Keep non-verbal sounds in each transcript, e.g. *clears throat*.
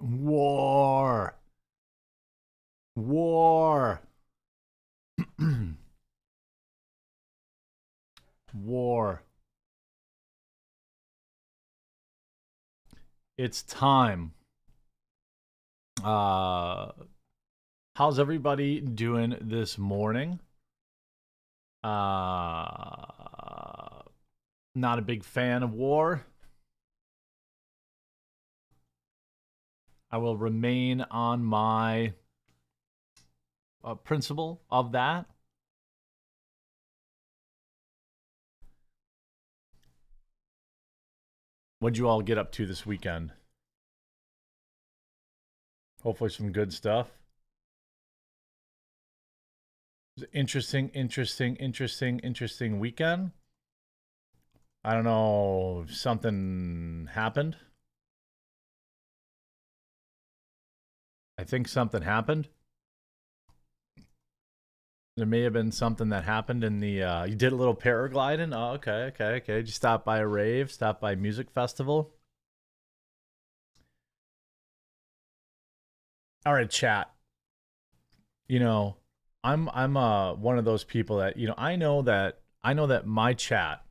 War. War. War. It's time. Uh how's everybody doing this morning? Uh not a big fan of war. I will remain on my uh, principle of that. What'd you all get up to this weekend? Hopefully, some good stuff. Interesting, interesting, interesting, interesting weekend. I don't know, if something happened. I think something happened. There may have been something that happened in the. Uh, you did a little paragliding. Oh, okay, okay, okay. Did you stop by a rave? Stop by a music festival? All right, chat. You know, I'm I'm uh one of those people that you know I know that I know that my chat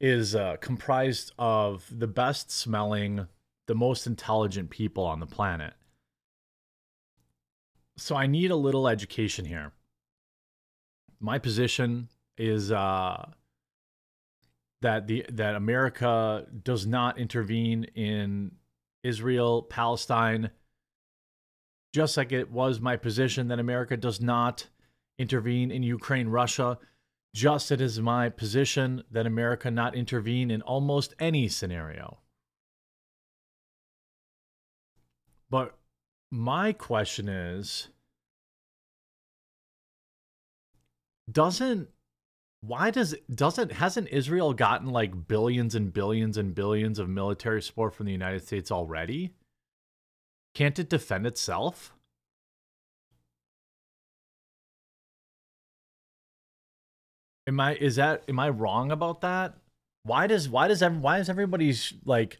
is uh, comprised of the best smelling the most intelligent people on the planet. So I need a little education here. My position is uh, that the that America does not intervene in Israel, Palestine, just like it was my position that America does not intervene in Ukraine, Russia, just it is my position that America not intervene in almost any scenario. But my question is doesn't why does doesn't hasn't Israel gotten like billions and billions and billions of military support from the United States already? Can't it defend itself? Am I is that am I wrong about that? Why does why does why is everybody's like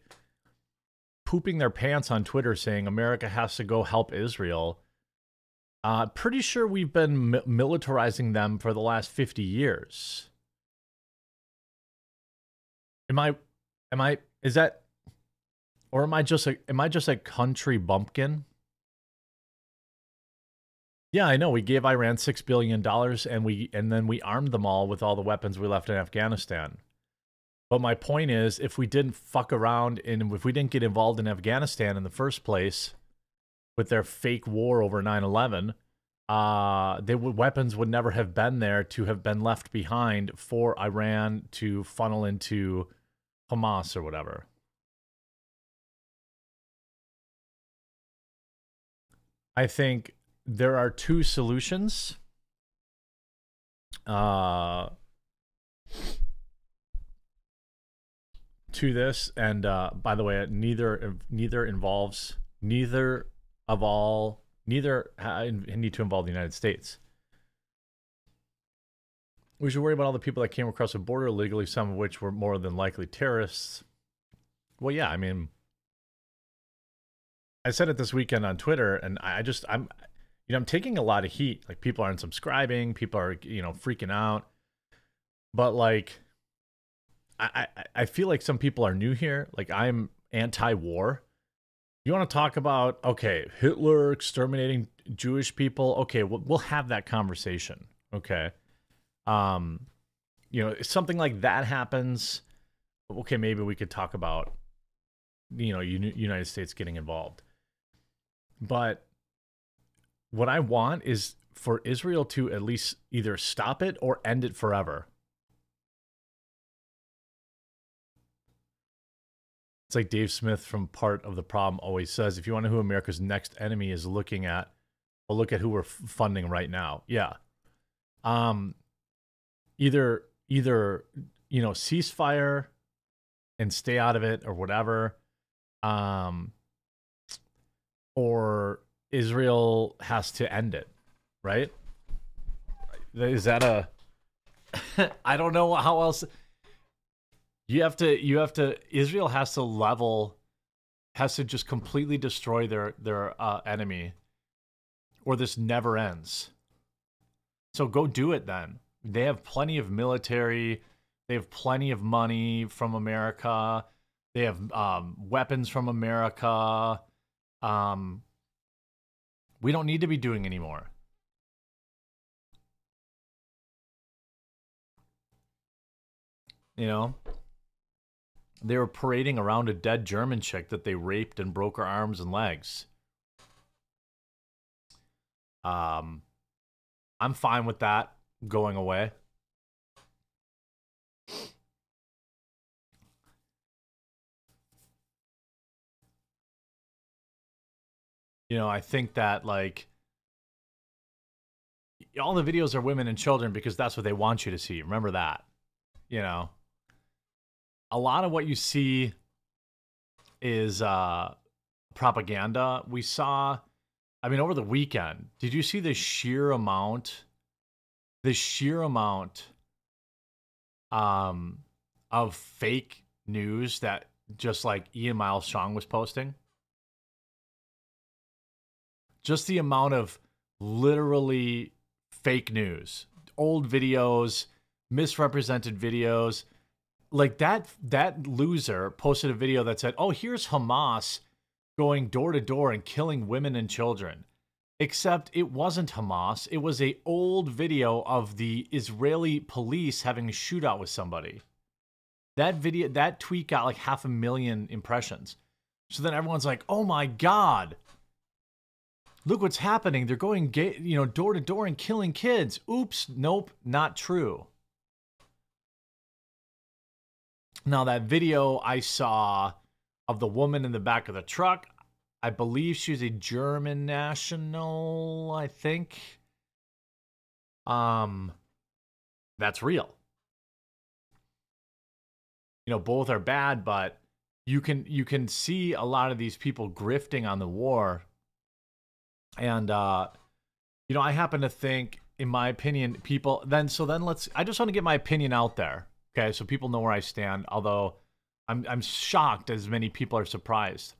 pooping their pants on Twitter saying America has to go help Israel. Uh, pretty sure we've been mi- militarizing them for the last 50 years. Am I, am I, is that, or am I just a, am I just a country bumpkin? Yeah, I know. We gave Iran six billion dollars, and we and then we armed them all with all the weapons we left in Afghanistan. But my point is, if we didn't fuck around and if we didn't get involved in Afghanistan in the first place with their fake war over 9 11, uh, they would, weapons would never have been there to have been left behind for Iran to funnel into Hamas or whatever. I think there are two solutions. Uh, to this, and uh, by the way, neither neither involves neither of all neither need to involve the United States. We should worry about all the people that came across the border illegally, some of which were more than likely terrorists. Well, yeah, I mean, I said it this weekend on Twitter, and I just I'm, you know, I'm taking a lot of heat. Like people aren't subscribing, people are you know freaking out, but like I, I feel like some people are new here. Like I'm anti-war. You want to talk about okay, Hitler exterminating Jewish people? Okay, we'll, we'll have that conversation. Okay, um, you know, something like that happens, okay, maybe we could talk about you know United States getting involved. But what I want is for Israel to at least either stop it or end it forever. It's like Dave Smith from Part of the Problem always says if you want to know who America's next enemy is looking at, well, look at who we're funding right now. Yeah. Um, either, either, you know, ceasefire and stay out of it or whatever. Um, or Israel has to end it, right? Is that a. *laughs* I don't know how else You have to you have to Israel has to level has to just completely destroy their their uh, enemy or this never ends. So go do it then. They have plenty of military, they have plenty of money from America. They have um, weapons from America. Um, we don't need to be doing anymore. You know, they were parading around a dead German chick that they raped and broke her arms and legs. Um, I'm fine with that going away. You know, I think that like all the videos are women and children because that's what they want you to see. Remember that. You know, a lot of what you see is uh propaganda. We saw I mean over the weekend, did you see the sheer amount the sheer amount um of fake news that just like Ian Miles Cheong was posting? Just the amount of literally fake news, old videos, misrepresented videos. Like that that loser posted a video that said, "Oh, here's Hamas going door to door and killing women and children." Except it wasn't Hamas. It was a old video of the Israeli police having a shootout with somebody. That video that tweet got like half a million impressions. So then everyone's like, "Oh my god, look what's happening. They're going, gay, you know, door to door and killing kids. Oops, nope, not true. Now, that video I saw of the woman in the back of the truck, I believe she's a German national, I think. Um, that's real. You know, both are bad, but you can you can see a lot of these people grifting on the war and uh, you know, I happen to think, in my opinion, people then so then let's. I just want to get my opinion out there, okay, so people know where I stand. Although I'm I'm shocked as many people are surprised.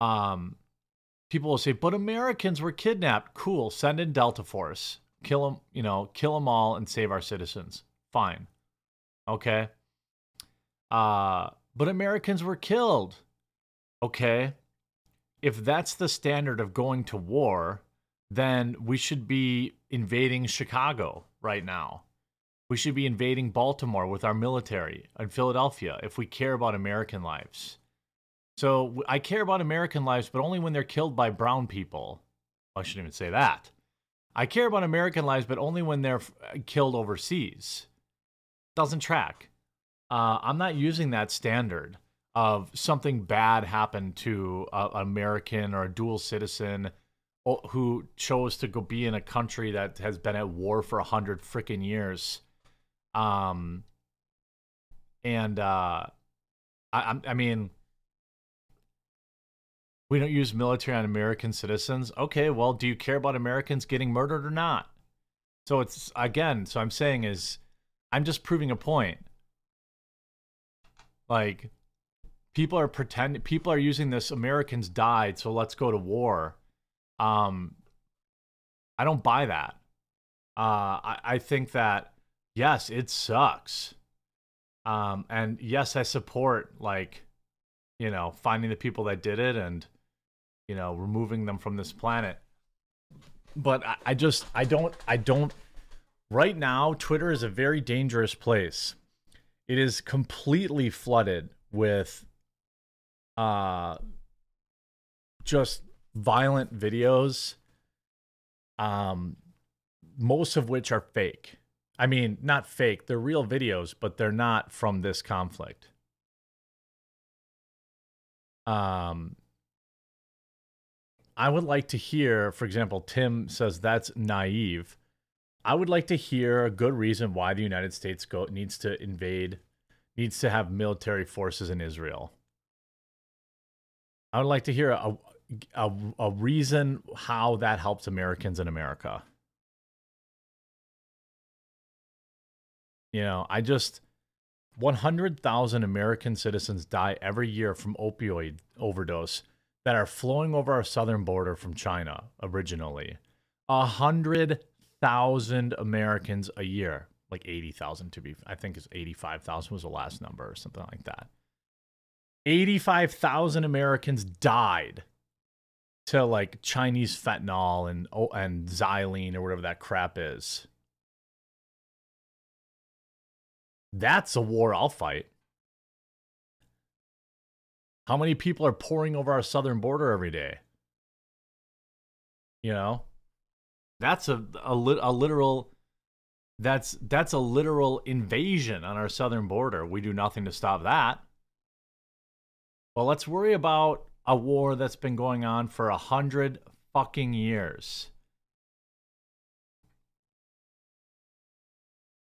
Um, people will say, but Americans were kidnapped. Cool, send in Delta Force, kill them, you know, kill them all and save our citizens. Fine, okay. Uh, but Americans were killed. Okay, if that's the standard of going to war, then we should be invading Chicago right now. We should be invading Baltimore with our military and Philadelphia if we care about American lives. So I care about American lives, but only when they're killed by brown people. I shouldn't even say that. I care about American lives, but only when they're killed overseas. Doesn't track. Uh, I'm not using that standard of something bad happened to an American or a dual citizen who chose to go be in a country that has been at war for a hundred freaking years. Um, and uh, I, I mean, we don't use military on American citizens. Okay, well, do you care about Americans getting murdered or not? So it's again, so I'm saying is, I'm just proving a point. Like people are pretending people are using this americans died so let's go to war um i don't buy that uh i, I think that yes it sucks. Um and yes i support like you know finding the people that did it and you know removing them from this planet. But I, I just i don't i don't right now twitter is a very dangerous place. It is completely flooded with uh just violent videos um most of which are fake i mean not fake they're real videos but they're not from this conflict. Um i would like to hear for example tim says that's naive. I would like to hear a good reason why the united states go needs to invade needs to have military forces in israel. I would like to hear a, a, a reason how that helps Americans in America. You know, I just 100,000 American citizens die every year from opioid overdose that are flowing over our southern border from China originally. A hundred thousand Americans a year, like 80,000 to be, I think it's 85,000 was the last number or something like that. 85,000 Americans died to like Chinese fentanyl and oh, and xylazine or whatever that crap is. That's a war I'll fight. How many people are pouring over our southern border every day? You know, that's a a, a literal that's that's a literal invasion on our southern border. We do nothing to stop that. Well, let's worry about a war that's been going on for a hundred fucking years.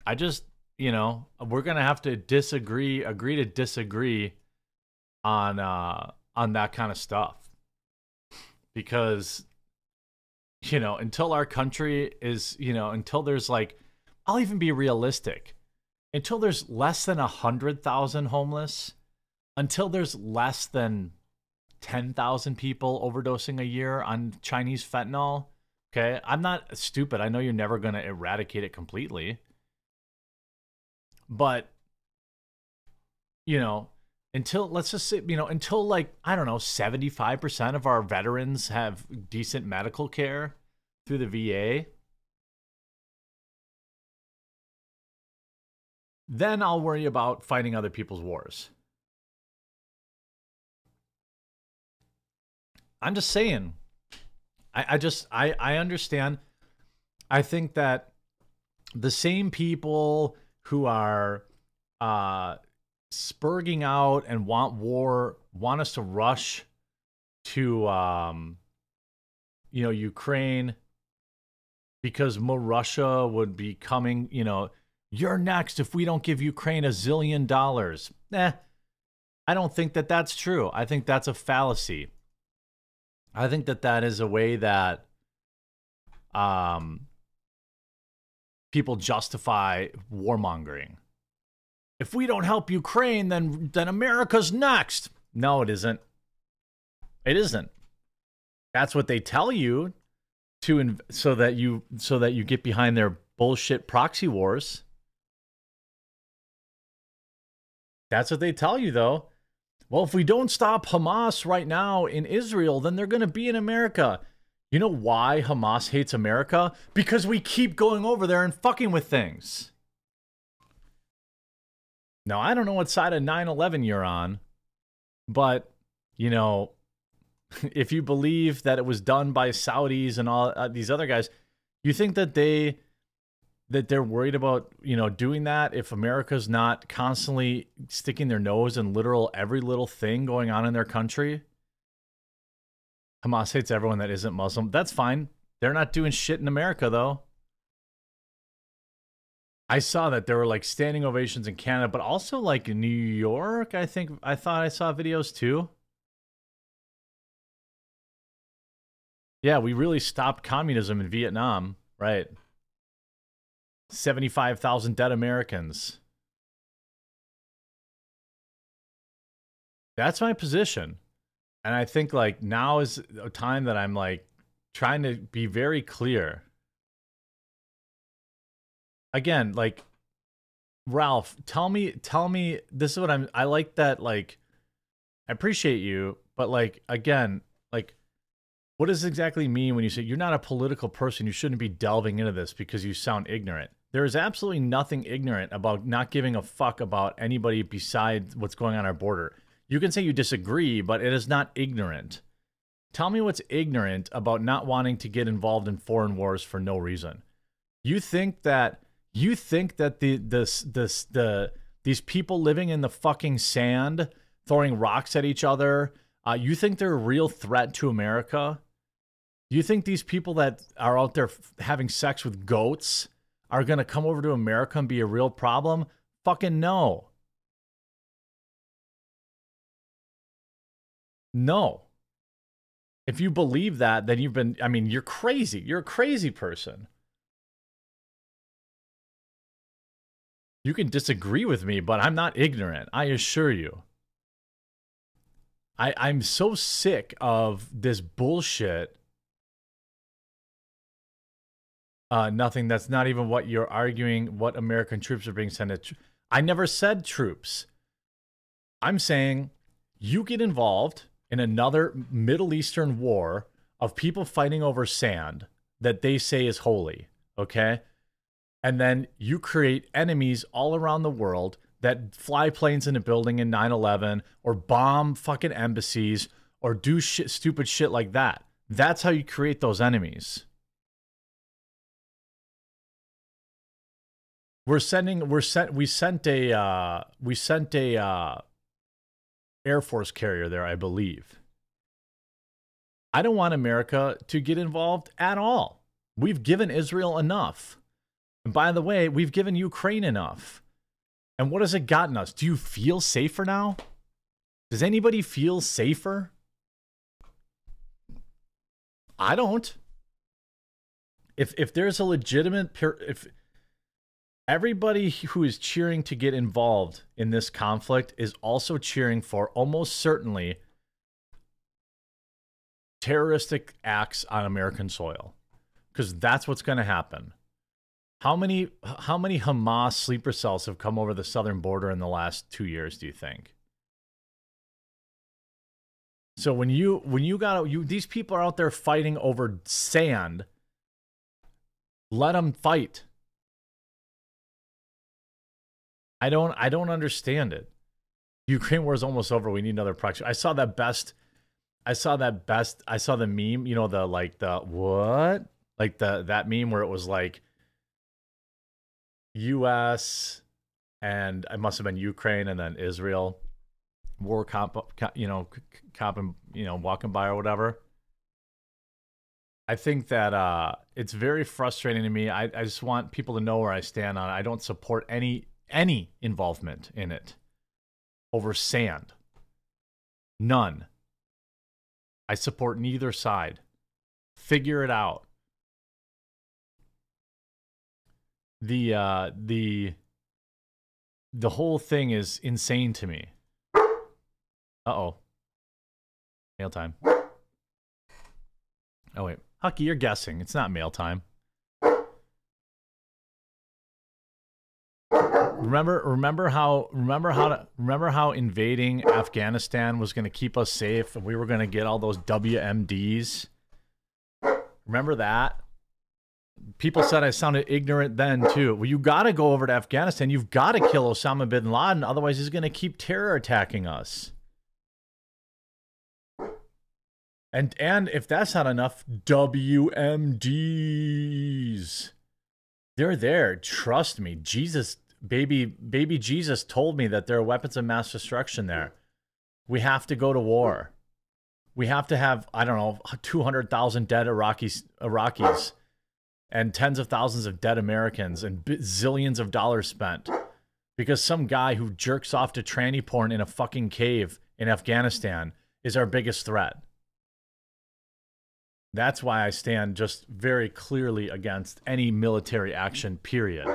I just, you know, we're gonna have to disagree, agree to disagree on uh on that kind of stuff because you know until our country is you know until there's like i'll even be realistic until there's less than a hundred thousand homeless until there's less than 10,000 people overdosing a year on Chinese fentanyl. Okay. I'm not stupid. I know you're never going to eradicate it completely. But, you know, until let's just say you know until like i don't know 75% of our veterans have decent medical care through the va then i'll worry about fighting other people's wars. I'm just saying i, I just I, I understand. I think that the same people who are uh spurging out and want war, want us to rush to, um, you know, Ukraine because more Russia would be coming, you know, you're next if we don't give Ukraine a zillion dollars. Eh, I don't think that that's true. I think that's a fallacy. I think that that is a way that um, people justify warmongering if we don't help Ukraine, then then America's next. No, it isn't. It isn't. That's what they tell you to inv- so that you so that you get behind their bullshit proxy wars. That's what they tell you though. Well, if we don't stop Hamas right now in Israel, then they're going to be in America. You know why Hamas hates America? Because we keep going over there and fucking with things. Now, I don't know what side of 9 11 you're on, but, you know, *laughs* if you believe that it was done by Saudis and all uh, these other guys, you think that they that they're worried about you know doing that if America's not constantly sticking their nose in literal every little thing going on in their country. Hamas hates everyone that isn't Muslim. That's fine. They're not doing shit in America though. I saw that there were like standing ovations in Canada, but also like New York. I think I thought I saw videos too. Yeah, we really stopped communism in Vietnam, right? 75,000 dead Americans. That's my position. And I think like now is a time that I'm like trying to be very clear again, like Ralph, tell me, tell me. This is what I'm. I like that. Like, I appreciate you, but like again, like, what does exactly mean when you say you're not a political person? You shouldn't be delving into this because you sound ignorant. There is absolutely nothing ignorant about not giving a fuck about anybody besides what's going on our border. You can say you disagree, but it is not ignorant. Tell me what's ignorant about not wanting to get involved in foreign wars for no reason. You think that you think that the this this the these people living in the fucking sand throwing rocks at each other, uh, you think they're a real threat to America? You think these people that are out there f- having sex with goats are going to come over to America and be a real problem? Fucking no. No. If you believe that, then you've been, I mean, you're crazy. You're a crazy person. You can disagree with me, but I'm not ignorant. I assure you. I, I'm so sick of this bullshit. Uh, nothing. That's not even what you're arguing. What American troops are being sent. Tr- I never said troops. I'm saying you get involved in another Middle Eastern war of people fighting over sand that they say is holy. Okay. And then you create enemies all around the world that fly planes in a building in 9 11 or bomb fucking embassies or do shit, stupid shit like that. That's how you create those enemies. We're sending we're sent we sent a uh, we sent a uh, Air Force carrier there, I believe. I don't want America to get involved at all. We've given Israel enough. And by the way, we've given Ukraine enough. And what has it gotten us? Do you feel safer now? Does anybody feel safer? I don't. If if there's a legitimate if everybody who is cheering to get involved in this conflict is also cheering for almost certainly terroristic acts on American soil because that's what's going to happen. How many how many Hamas sleeper cells have come over the southern border in the last 2 years do you think? So when you when you got you these people are out there fighting over sand let them fight. I don't I don't understand it. Ukraine war is almost over. We need another proxy. I saw that best I saw that best I saw the meme, you know, the like the what? Like the that meme where it was like U.S. and it must have been Ukraine and then Israel war comp, you know, comp, you know, walking by or whatever. I think that uh, it's very frustrating to me. I, I just want people to know where I stand on it. I don't support any any involvement in it over sand. None. I support neither side. Figure it out. the uh the the whole thing is insane to me. Uh-oh. Mail time. Oh wait. Hucky, you're guessing. It's not mail time. Remember remember how remember how to, remember how invading Afghanistan was going to keep us safe and we were going to get all those WMDs? Remember that? people said I sounded ignorant then too. Well, you got to go over to Afghanistan. You've got to kill Osama bin Laden, otherwise he's going to keep terror attacking us. And and if that's not enough, WMDs. They're there. Trust me. Jesus, baby, baby Jesus told me that there are weapons of mass destruction there. We have to go to war. We have to have, I don't know, 200,000 dead Iraqis, Iraqis and tens of thousands of dead Americans and zillions of dollars spent because some guy who jerks off to tranny porn in a fucking cave in Afghanistan is our biggest threat. That's why I stand just very clearly against any military action, period.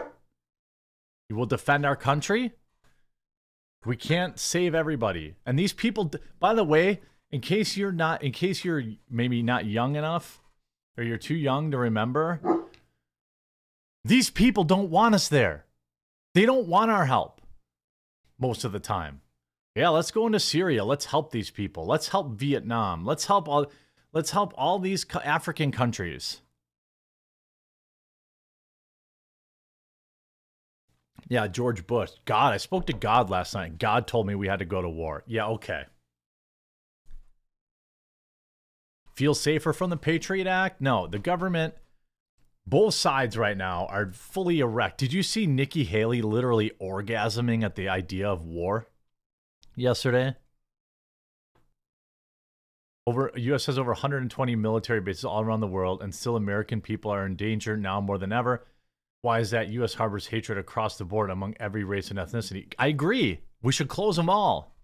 We will defend our country. We can't save everybody. And these people, by the way, in case you're not, in case you're maybe not young enough or you're too young to remember, these people don't want us there. They don't want our help most of the time. Yeah, let's go into Syria. Let's help these people. Let's help Vietnam. Let's help all let's help all these African countries. Yeah, George Bush. God, I spoke to God last night. God told me we had to go to war. Yeah, okay. Feel safer from the Patriot Act? No, the government both sides right now are fully erect. Did you see Nikki Haley literally orgasming at the idea of war yesterday? Over US has over 120 military bases all around the world and still American people are in danger now more than ever. Why is that US harbors hatred across the board among every race and ethnicity? I agree. We should close them all.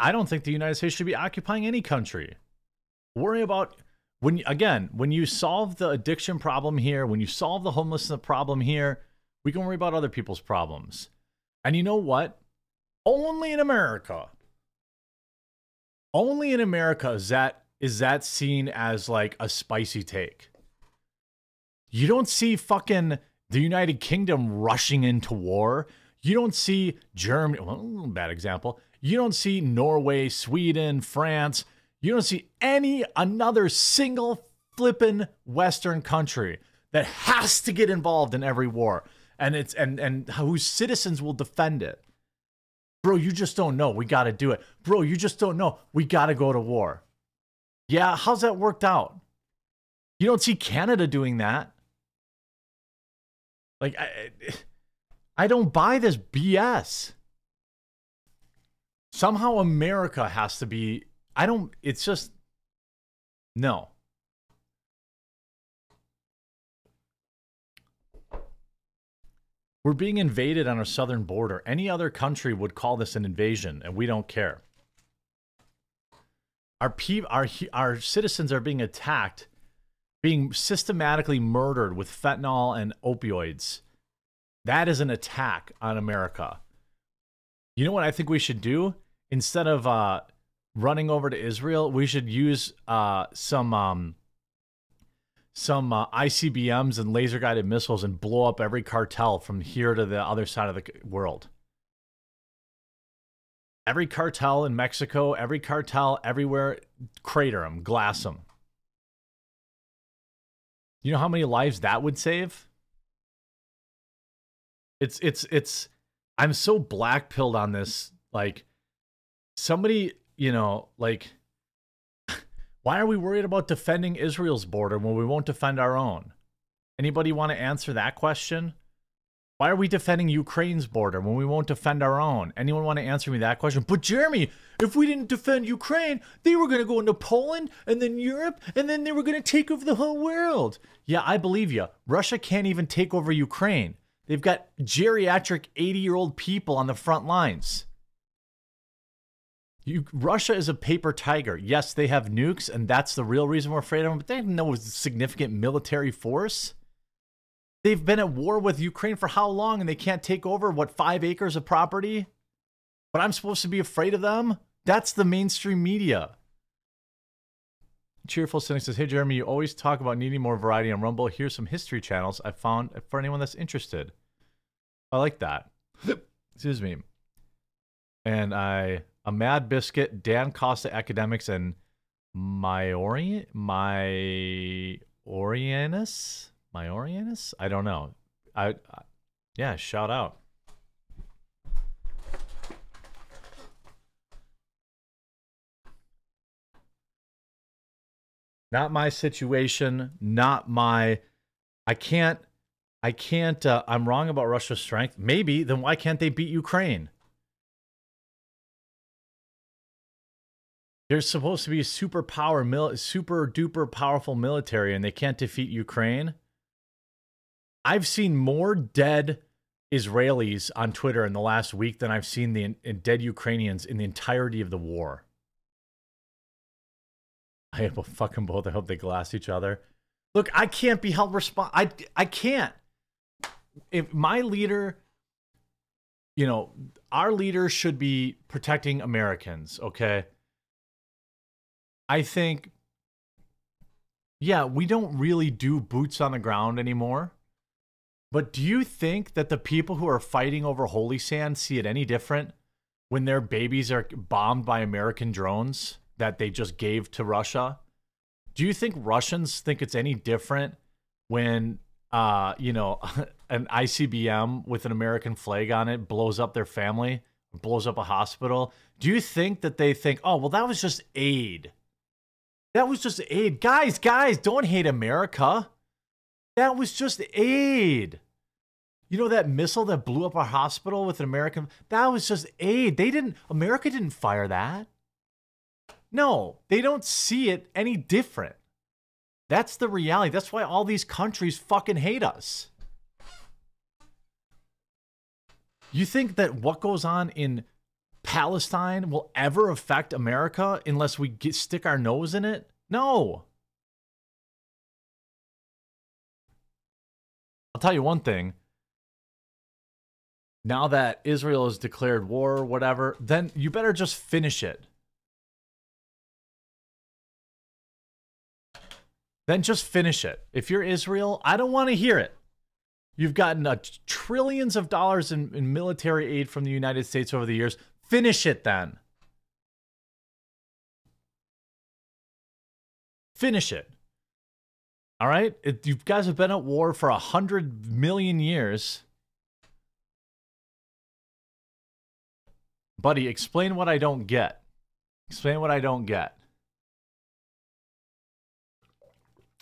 I don't think the United States should be occupying any country. Worry about when again, when you solve the addiction problem here, when you solve the homelessness problem here, we can worry about other people's problems. And you know what? Only in America. Only in America is that is that seen as like a spicy take. You don't see fucking the United Kingdom rushing into war. You don't see Germany, well, bad example. You don't see Norway, Sweden, France. You don't see any another single flippin' Western country that has to get involved in every war and it's and and whose citizens will defend it. Bro, you just don't know. We got to do it. Bro, you just don't know. We got to go to war. Yeah, how's that worked out? You don't see Canada doing that. Like I I don't buy this BS. Somehow America has to be I don't it's just no. We're being invaded on our southern border. Any other country would call this an invasion, and we don't care. Our pe- our our citizens are being attacked, being systematically murdered with fentanyl and opioids. That is an attack on America. You know what I think we should do instead of uh, running over to Israel? We should use uh, some um, some uh, ICBMs and laser guided missiles and blow up every cartel from here to the other side of the world. Every cartel in Mexico, every cartel everywhere, crater them, glass them. You know how many lives that would save? It's it's it's I'm so black pilled on this like somebody, you know, like *laughs* why are we worried about defending Israel's border when we won't defend our own? Anybody want to answer that question? Why are we defending Ukraine's border when we won't defend our own? Anyone want to answer me that question? But Jeremy, if we didn't defend Ukraine, they were going to go into Poland and then Europe and then they were going to take over the whole world. Yeah, I believe you. Russia can't even take over Ukraine. They've got geriatric 80 year old people on the front lines. You, Russia is a paper tiger. Yes, they have nukes, and that's the real reason we're afraid of them, but they have no significant military force. They've been at war with Ukraine for how long, and they can't take over, what, five acres of property? But I'm supposed to be afraid of them? That's the mainstream media. Cheerful Cynic says, Hey, Jeremy, you always talk about needing more variety on Rumble. Here's some history channels I found for anyone that's interested. I like that. Excuse me. And I a Mad Biscuit, Dan Costa Academics, and my Orient, my Orienus, my Orienus. I don't know. I, I yeah, shout out. Not my situation. Not my. I can't. I can't. Uh, I'm wrong about Russia's strength. Maybe. Then why can't they beat Ukraine? There's supposed to be a super power, mil- super duper powerful military, and they can't defeat Ukraine. I've seen more dead Israelis on Twitter in the last week than I've seen the dead Ukrainians in the entirety of the war. I hope fucking both. I hope they glass each other. Look, I can't be held responsible. I I can't. If my leader, you know, our leader should be protecting Americans. Okay I think, yeah, we don't really do boots on the ground anymore. But do you think that the people who are fighting over Holy Sand see it any different when their babies are bombed by American drones that they just gave to Russia? Do you think Russians think it's any different when, uh, you know, *laughs* an ICBM with an American flag on it blows up their family, blows up a hospital? Do you think that they think, oh, well, that was just aid? That was just aid. Guys, guys, don't hate America. That was just aid. You know that missile that blew up our hospital with an American? That was just aid. They didn't, America didn't fire that. No, they don't see it any different. That's the reality. That's why all these countries fucking hate us. You think that what goes on in Palestine will ever affect America unless we get, stick our nose in it? No. I'll tell you one thing now that Israel has declared war or whatever, then you better just finish it. Then just finish it. If you're Israel, I don't want to hear it. You've gotten trillions of dollars in, in military aid from the United States over the years. Finish it then. Finish it. All right? It, you guys have been at war for a hundred million years. Buddy, explain what I don't get. Explain what I don't get.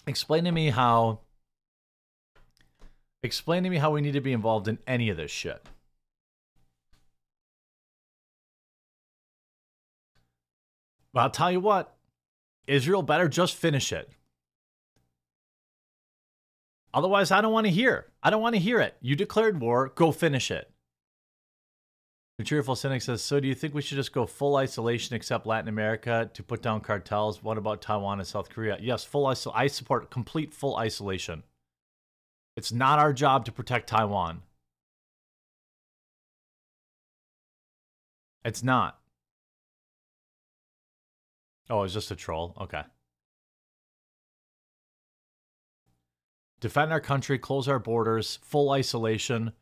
Explain to me how Explain to me how we need to be involved in any of this shit. But I'll tell you what, Israel better just finish it. Otherwise, I don't want to hear. I don't want to hear it. You declared war, go finish it. The cheerful cynic says, "So do you think we should just go full isolation, except Latin America, to put down cartels? What about Taiwan and South Korea? Yes, full iso- I support complete full isolation. It's not our job to protect Taiwan. It's not. Oh, it's just a troll. Okay. Defend our country, close our borders, full isolation.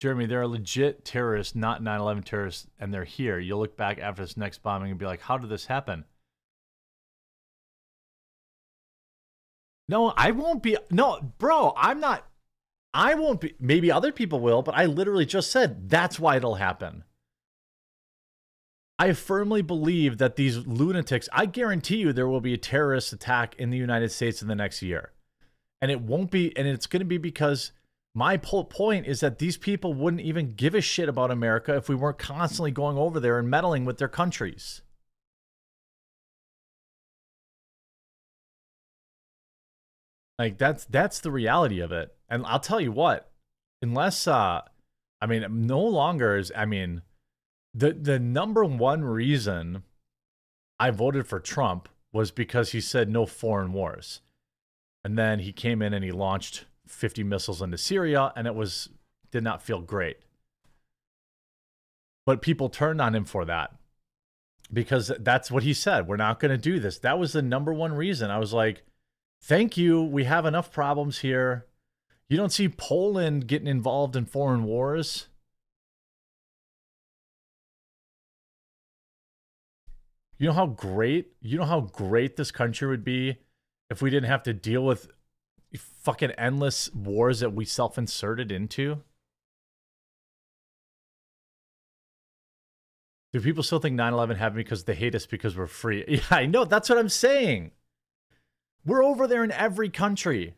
Jeremy, there are a legit terrorists, not 9 11 terrorists, and they're here. You'll look back after this next bombing and be like, how did this happen? No, I won't be. No, bro, I'm not. I won't be. Maybe other people will, but I literally just said that's why it'll happen. I firmly believe that these lunatics, I guarantee you there will be a terrorist attack in the United States in the next year. And it won't be, and it's going to be because my point is that these people wouldn't even give a shit about America if we weren't constantly going over there and meddling with their countries. Like that's that's the reality of it. And I'll tell you what, unless uh I mean no longer is I mean the the number one reason I voted for Trump was because he said no foreign wars. And then he came in and he launched 50 missiles into Syria and it was did not feel great. But people turned on him for that. Because that's what he said. We're not going to do this. That was the number one reason. I was like, thank you. We have enough problems here. You don't see Poland getting involved in foreign wars. You know how great, you know how great this country would be if we didn't have to deal with fucking endless wars that we self-inserted into? Do people still think 9/11 happened because they hate us because we're free? *laughs* Yeah, I know. That's what I'm saying. We're over there in every country.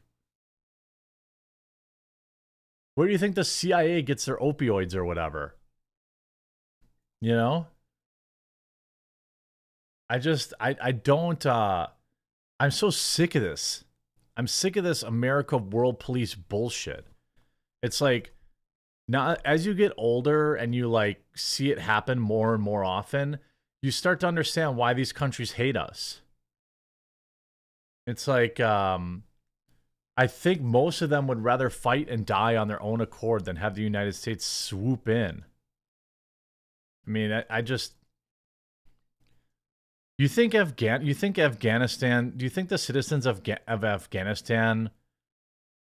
Where do you think the CIA gets their opioids or whatever? You know? I just I I don't uh I'm so sick of this. I'm sick of this America world police bullshit. It's like now as you get older and you like see it happen more and more often, you start to understand why these countries hate us. It's like um I think most of them would rather fight and die on their own accord than have the United States swoop in. I mean, I, I just you think Afghan you think Afghanistan, do you think the citizens of of Afghanistan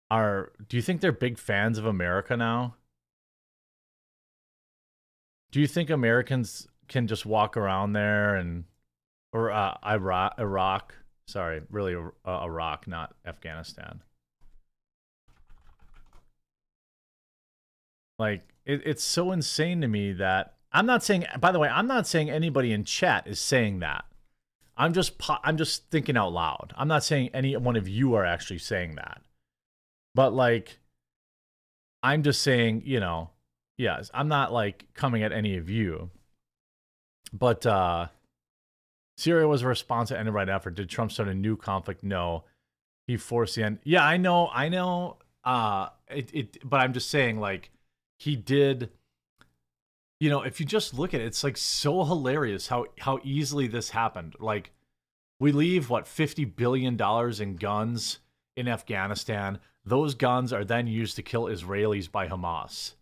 are do you think they're big fans of America now? Do you think Americans can just walk around there and or uh, Iraq Iraq Sorry, really uh, Iraq, not Afghanistan. Like it, it's so insane to me that I'm not saying. By the way, I'm not saying anybody in chat is saying that. I'm just I'm just thinking out loud. I'm not saying any one of you are actually saying that. But like I'm just saying, you know, yes, I'm not like coming at any of you. But uh Syria was a response to end right effort. Did Trump start a new conflict? No. He forced the end. Yeah, I know, I know. Uh it, it but I'm just saying, like, he did you know, if you just look at it, it's like so hilarious how how easily this happened. Like We leave what 50 billion dollars in guns in Afghanistan. Those guns are then used to kill Israelis by Hamas.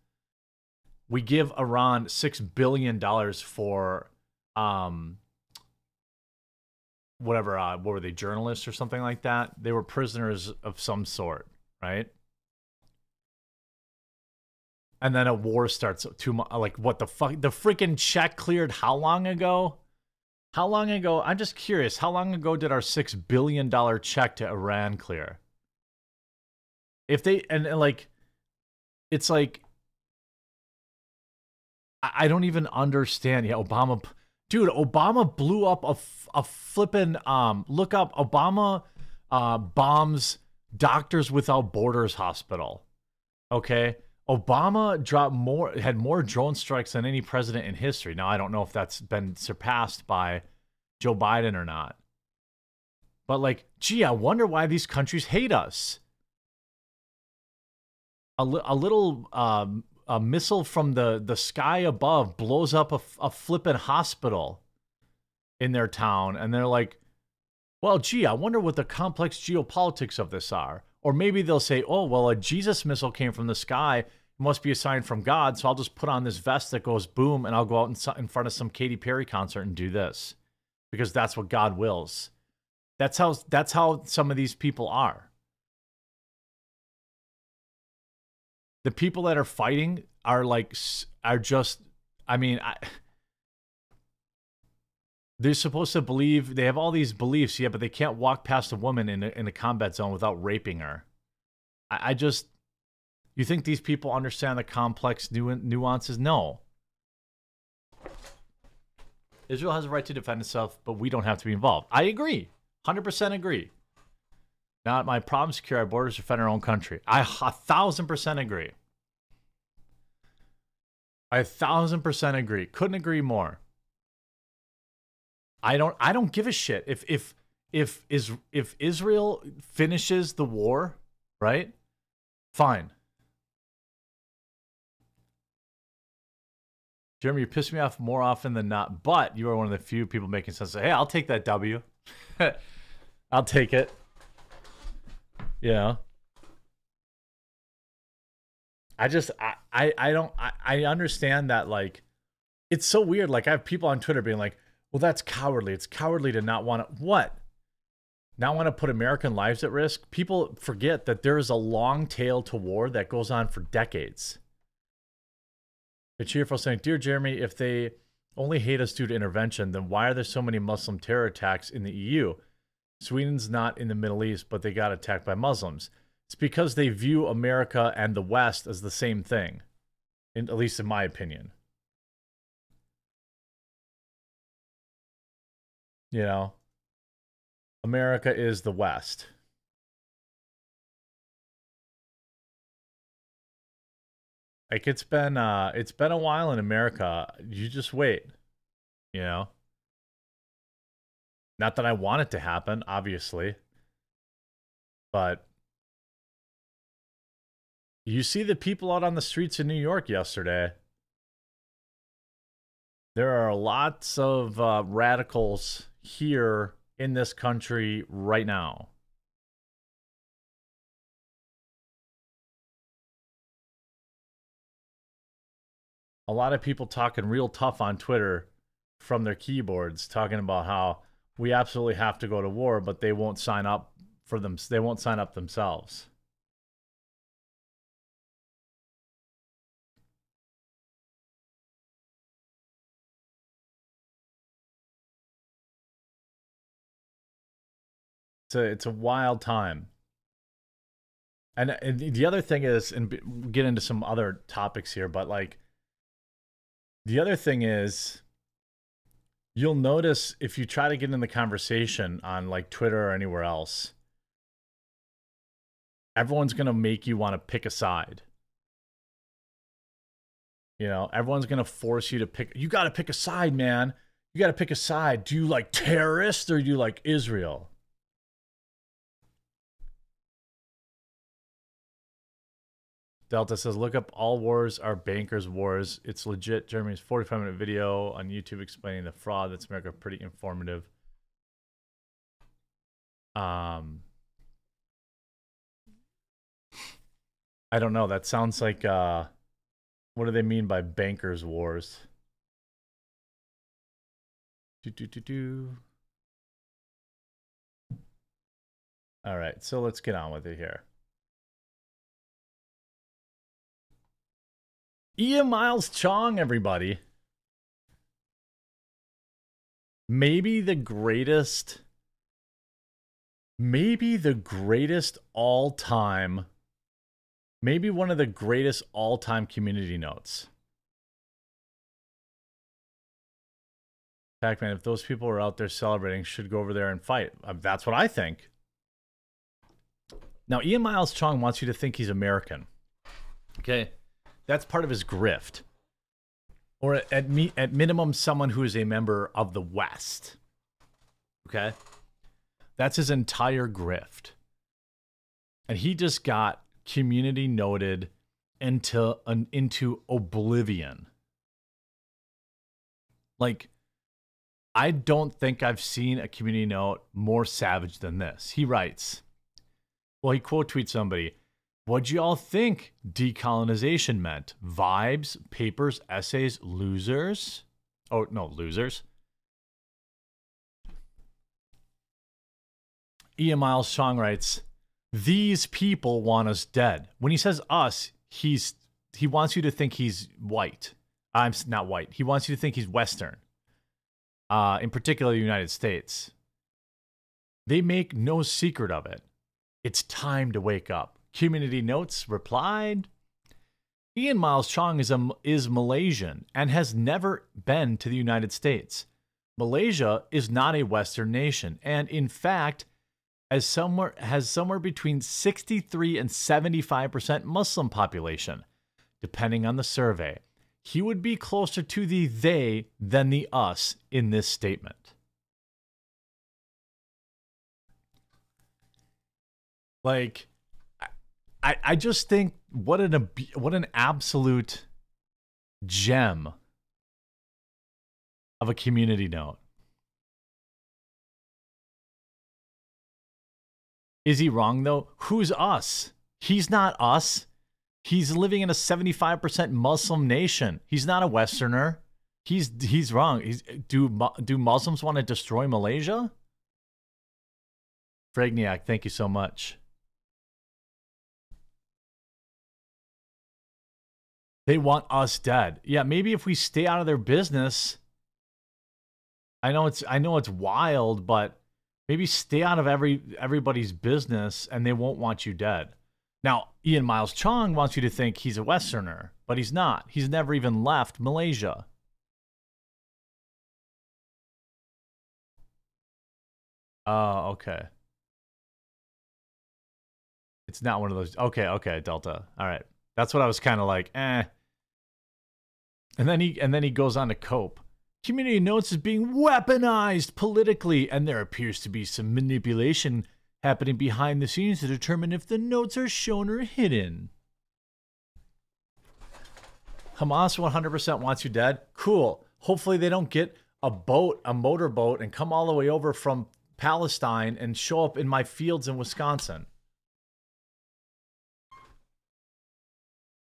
We give Iran 6 billion dollars for um whatever uh, what were they journalists or something like that they were prisoners of some sort right and then a war starts two months like what the fuck the freaking check cleared how long ago? How long ago i'm just curious how long ago did our six billion dollar check to iran clear? If they and, and like it's like I, I don't even understand yeah obama dude obama blew up a, a flippin' um look up obama uh bombs doctors without borders hospital okay obama dropped more had more drone strikes than any president in history. Now i don't know if that's been surpassed by joe biden or not. But like gee i wonder why these countries hate us. A, li- a little um, a missile from the the sky above blows up a, a flippin' hospital in their town, and they're like, "Well, gee, I wonder what the complex geopolitics of this are." Or maybe they'll say, "Oh, well, a Jesus missile came from the sky." It must be a sign from God, so I'll just put on this vest that goes boom, and I'll go out in, front of some Katy Perry concert and do this, because that's what God wills. That's how that's how some of these people are. the people that are fighting are like are just i mean I, they're supposed to believe they have all these beliefs yeah but they can't walk past a woman in a, in a combat zone without raping her. I, I just you think these people understand the complex nu- nuances? No. Israel has a right to defend itself but we don't have to be involved. I agree. 100% agree. Not my problem secure our borders defend our own country. I a thousand percent agree. I a thousand percent agree. Couldn't agree more. I don't I don't give a shit if if if is if Israel finishes the war, right? Fine. Jeremy, you piss me off more often than not, but you are one of the few people making sense. Hey, I'll take that W. *laughs* I'll take it. Yeah. I just I I, I don't I, I understand that like it's so weird. Like I have people on Twitter being like, well, that's cowardly. It's cowardly to not want to what? Not want to put American lives at risk? People forget that there is a long tail to war that goes on for decades. The cheerful saying, Dear Jeremy, if they only hate us due to intervention, then why are there so many Muslim terror attacks in the EU? Sweden's not in the Middle East, but they got attacked by Muslims. It's because they view America and the West as the same thing, in, at least in my opinion. You know, America is the West. Like it's been uh it's been a while in America. You just wait. You know? Not that I want it to happen, obviously. But you see the people out on the streets in New York yesterday. There are lots of uh, radicals here in this country right now. A lot of people talking real tough on Twitter from their keyboards, talking about how we absolutely have to go to war, but they won't sign up for them. They won't sign up themselves. It's a it's a wild time. And, uh, and the other thing is, and get into some other topics here, but like the other thing is, you'll notice if you try to get in the conversation on like Twitter or anywhere else, everyone's gonna make you want to pick a side. You know, everyone's gonna force you to pick. You got to pick a side, man. You got to pick a side. Do you like terrorists or do you like Israel? Delta says, look up all wars are bankers' wars. It's legit. Jeremy's 45 minute video on YouTube explaining the fraud. That's America. Pretty informative. Um, I don't know. That sounds like uh, what do they mean by bankers wars? Do do do do. All right, so let's get on with it here. Ian Miles Cheong, everybody. Maybe the greatest, maybe the greatest all time, maybe one of the greatest all time community notes. Pac Man, if those people are out there celebrating, should go over there and fight. Uh, that's what I think. Now, Ian Miles Cheong wants you to think he's American. Okay. That's part of his grift. Or at, me, at minimum, someone who is a member of the West. Okay. That's his entire grift. And he just got community noted into an, into oblivion. Like, I don't think I've seen a community note more savage than this. He writes, well, he quote tweets somebody. What'd you all think decolonization meant? Vibes, papers, essays, losers? Oh, no, losers. Ian Miles Cheong writes, These people want us dead. When he says us, he's he wants you to think he's white. I'm not white. He wants you to think he's Western. Uh, in particular, the United States. They make no secret of it. It's time to wake up. Community Notes replied Ian Miles Cheong is, a, is Malaysian and has never been to the United States. Malaysia is not a Western nation, and in fact, as somewhere, has somewhere between 63 and 75% Muslim population, depending on the survey. He would be closer to the they than the us in this statement. Like, I I just think what an what an absolute gem of a community note. Is he wrong though? Who's us? He's not us. He's living in a 75% Muslim nation. He's not a Westerner. He's he's wrong. He's, do do Muslims want to destroy Malaysia? Fragniak, thank you so much. They want us dead. Yeah, maybe if we stay out of their business. I know it's I know it's wild, but maybe stay out of every everybody's business and they won't want you dead. Now, Ian Miles Cheong wants you to think he's a Westerner, but he's not. He's never even left Malaysia. Oh, okay. It's not one of those. Okay, okay, Delta. All right. That's what I was kind of like, eh. And then he and then he goes on to cope. Community notes is being weaponized politically, and there appears to be some manipulation happening behind the scenes to determine if the notes are shown or hidden. Hamas 100% wants you dead. Cool. Hopefully they don't get a boat, a motorboat, and come all the way over from Palestine and show up in my fields in Wisconsin.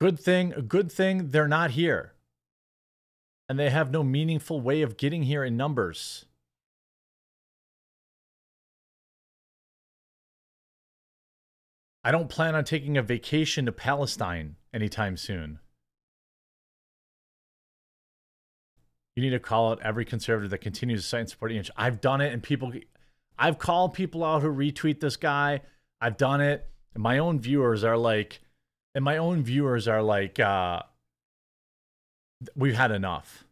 Good thing, good thing they're not here and they have no meaningful way of getting here in numbers. I don't plan on taking a vacation to Palestine anytime soon. You need to call out every conservative that continues to cite and support Ian. I've done it, and people, I've called people out who retweet this guy. I've done it, and my own viewers are like, and my own viewers are like, uh, we've had enough,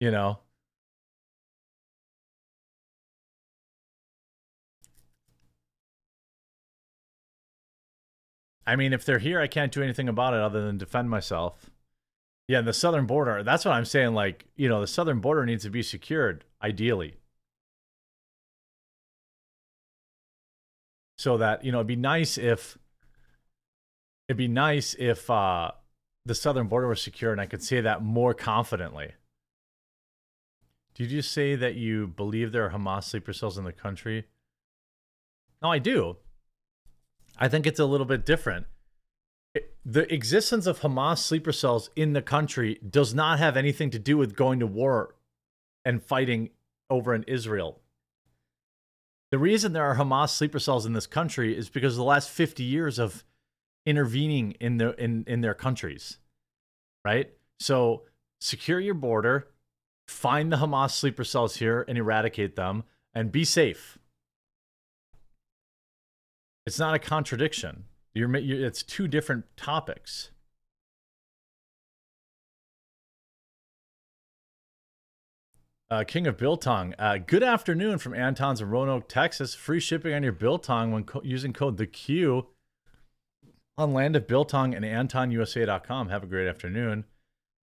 you know? I mean, if they're here, I can't do anything about it other than defend myself. Yeah, the southern border, that's what I'm saying. Like, you know, the southern border needs to be secured, ideally. So that, you know, it'd be nice if it'd be nice if uh the southern border was secure, and I could say that more confidently. Did you say that you believe there are Hamas sleeper cells in the country? No, I do. I think it's a little bit different. The existence of Hamas sleeper cells in the country does not have anything to do with going to war and fighting over in Israel. The reason there are Hamas sleeper cells in this country is because of the last 50 years of intervening in their in, in their countries. Right? So secure your border, find the Hamas sleeper cells here and eradicate them, and be safe. It's not a contradiction. You're, you're, it's two different topics. Uh, King of Biltong. Uh, good afternoon from Anton's in Roanoke, Texas. Free shipping on your Biltong when co- using code the Q on land of Biltong and AntonUSA.com. Have a great afternoon.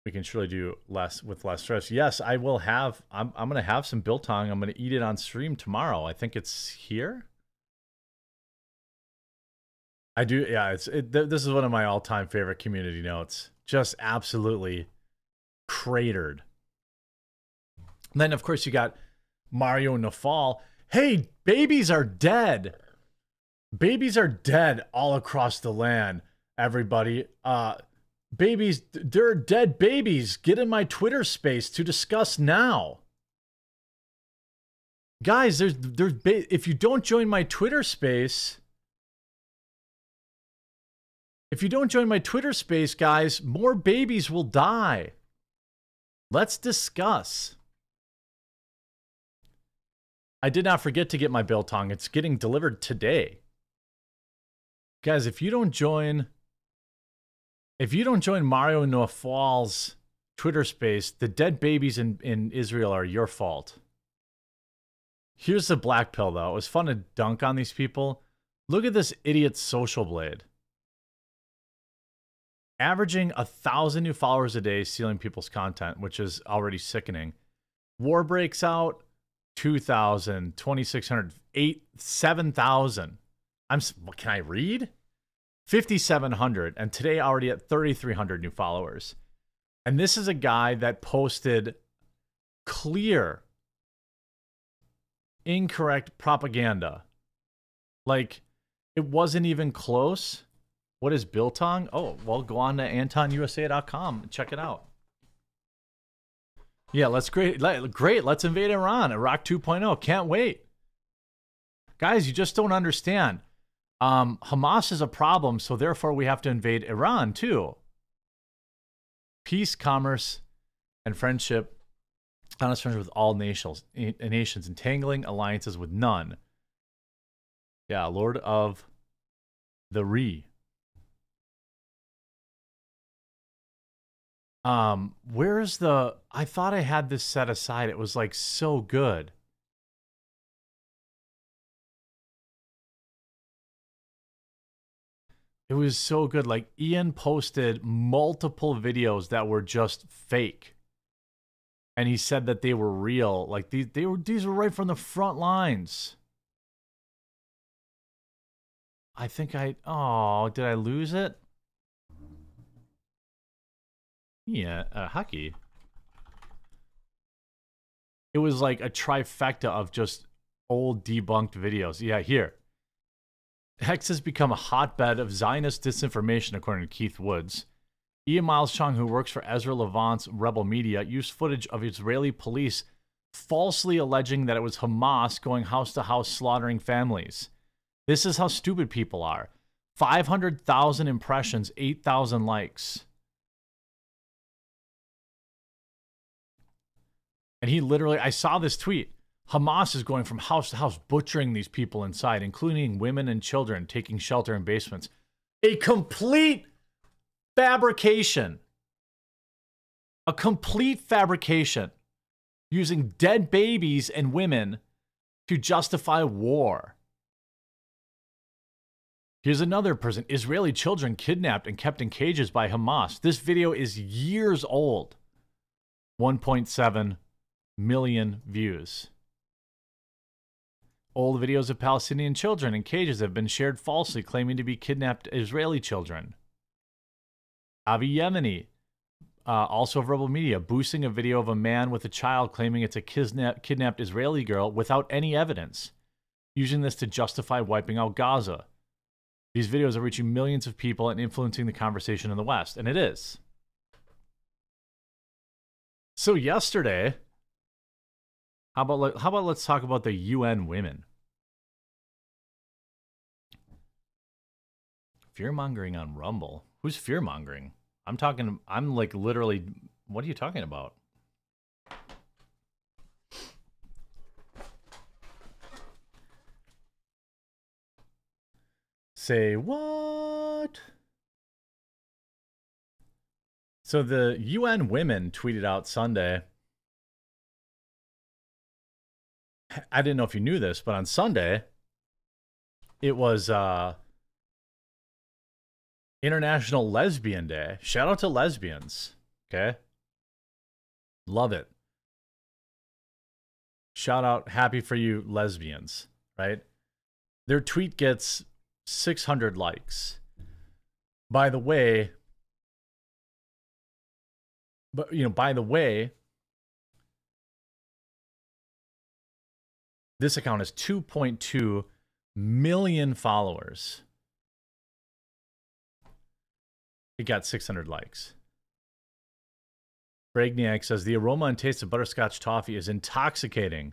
We can surely do less with less stress. Yes, I will have. I'm I'm gonna have some Biltong. I'm gonna eat it on stream tomorrow. I think it's here. I do. Yeah, it's it, th- this is one of my all-time favorite community notes. Just absolutely cratered. And then, of course, you got Mario Nawfal. Hey, babies are dead. Babies are dead all across the land, everybody. Uh, babies, there are dead babies. Get in my Twitter space to discuss now. Guys, there's there's ba- if you don't join my Twitter space, if you don't join my Twitter space, guys, more babies will die. Let's discuss. I did not forget to get my biltong. It's getting delivered today. Guys, if you don't join if you don't join Mario Nawfal's Twitter space, the dead babies in, in Israel are your fault. Here's the black pill though. It was fun to dunk on these people. Look at this idiot social blade. Averaging a thousand new followers a day stealing people's content, which is already sickening. War breaks out 2,000, 2,600, 8, 7,000. I'm, can I read? 5,700. And today already at 3,300 new followers. And this is a guy that posted clear, incorrect propaganda. Like, it wasn't even close. What is Biltong? Oh, well, go on to AntonUSA.com and check it out. Yeah, let's great. Let, great. Let's invade Iran. Iraq 2.0. Can't wait. Guys, you just don't understand. Um, Hamas is a problem, so therefore we have to invade Iran too. Peace, commerce, and friendship. Honest friendship with all nations, nations, entangling alliances with none. Yeah, Lord of the Re. Um, where's the I thought I had this set aside. It was like so good. It was so good. Like Ian posted multiple videos that were just fake. And he said that they were real. Like these they were these were right from the front lines. I think I oh, did I lose it? Yeah, uh, hockey. It was like a trifecta of just old debunked videos. Yeah, here. Hex has become a hotbed of Zionist disinformation, according to Keith Woods. Ian Miles Cheong, who works for Ezra Levant's Rebel Media, used footage of Israeli police falsely alleging that it was Hamas going house to house slaughtering families. This is how stupid people are. 500,000 impressions, 8,000 likes. And he literally, I saw this tweet. Hamas is going from house to house, butchering these people inside, including women and children, taking shelter in basements. A complete fabrication. A complete fabrication using dead babies and women to justify war. Here's another person Israeli children kidnapped and kept in cages by Hamas. This video is years old. 1.7 million views. Old videos of Palestinian children in cages have been shared falsely, claiming to be kidnapped Israeli children. Avi Yemini, uh, also Rebel Media, boosting a video of a man with a child claiming it's a kidnapped Israeli girl without any evidence. using this to justify wiping out Gaza. These videos are reaching millions of people and influencing the conversation in the West, and it is. So yesterday, how about how about let's talk about the UN women? Fear mongering on Rumble. Who's fear mongering? I'm talking. I'm like literally. What are you talking about? Say what? So the UN women tweeted out Sunday. I didn't know if you knew this, but on Sunday, it was uh, International Lesbian Day. Shout out to lesbians. Okay. Love it. Shout out, happy for you, lesbians, right? Their tweet gets 600 likes. By the way, but you know, by the way, this account has 2.2 million followers. It got 600 likes. Bragniak says the aroma and taste of butterscotch toffee is intoxicating.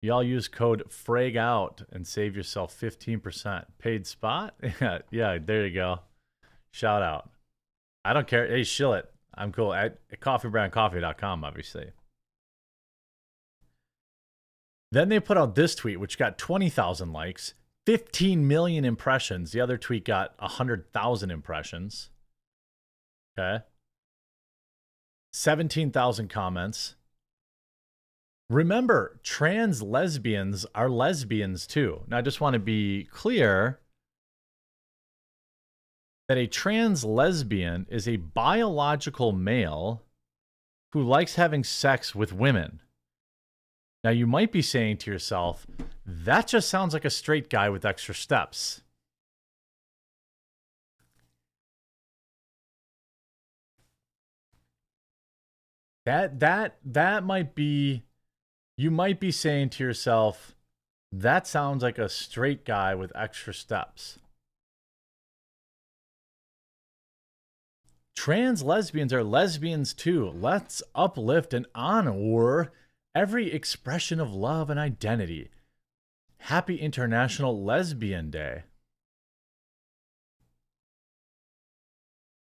Y'all use code FRAG out and save yourself 15%. Paid spot? *laughs* Yeah, yeah, there you go. Shout out. I don't care. Hey, shill it. I'm cool. At, coffeebrandcoffee.com, obviously. Then they put out this tweet, which got 20,000 likes, 15 million impressions. The other tweet got 100,000 impressions. Okay. 17,000 comments. Remember, trans lesbians are lesbians too. Now, I just want to be clear that a trans lesbian is a biological male who likes having sex with women. Now, you might be saying to yourself, that just sounds like a straight guy with extra steps. That that that might be you might be saying to yourself, that sounds like a straight guy with extra steps. Trans lesbians are lesbians too. Let's uplift and honor every expression of love and identity. Happy International Lesbian Day.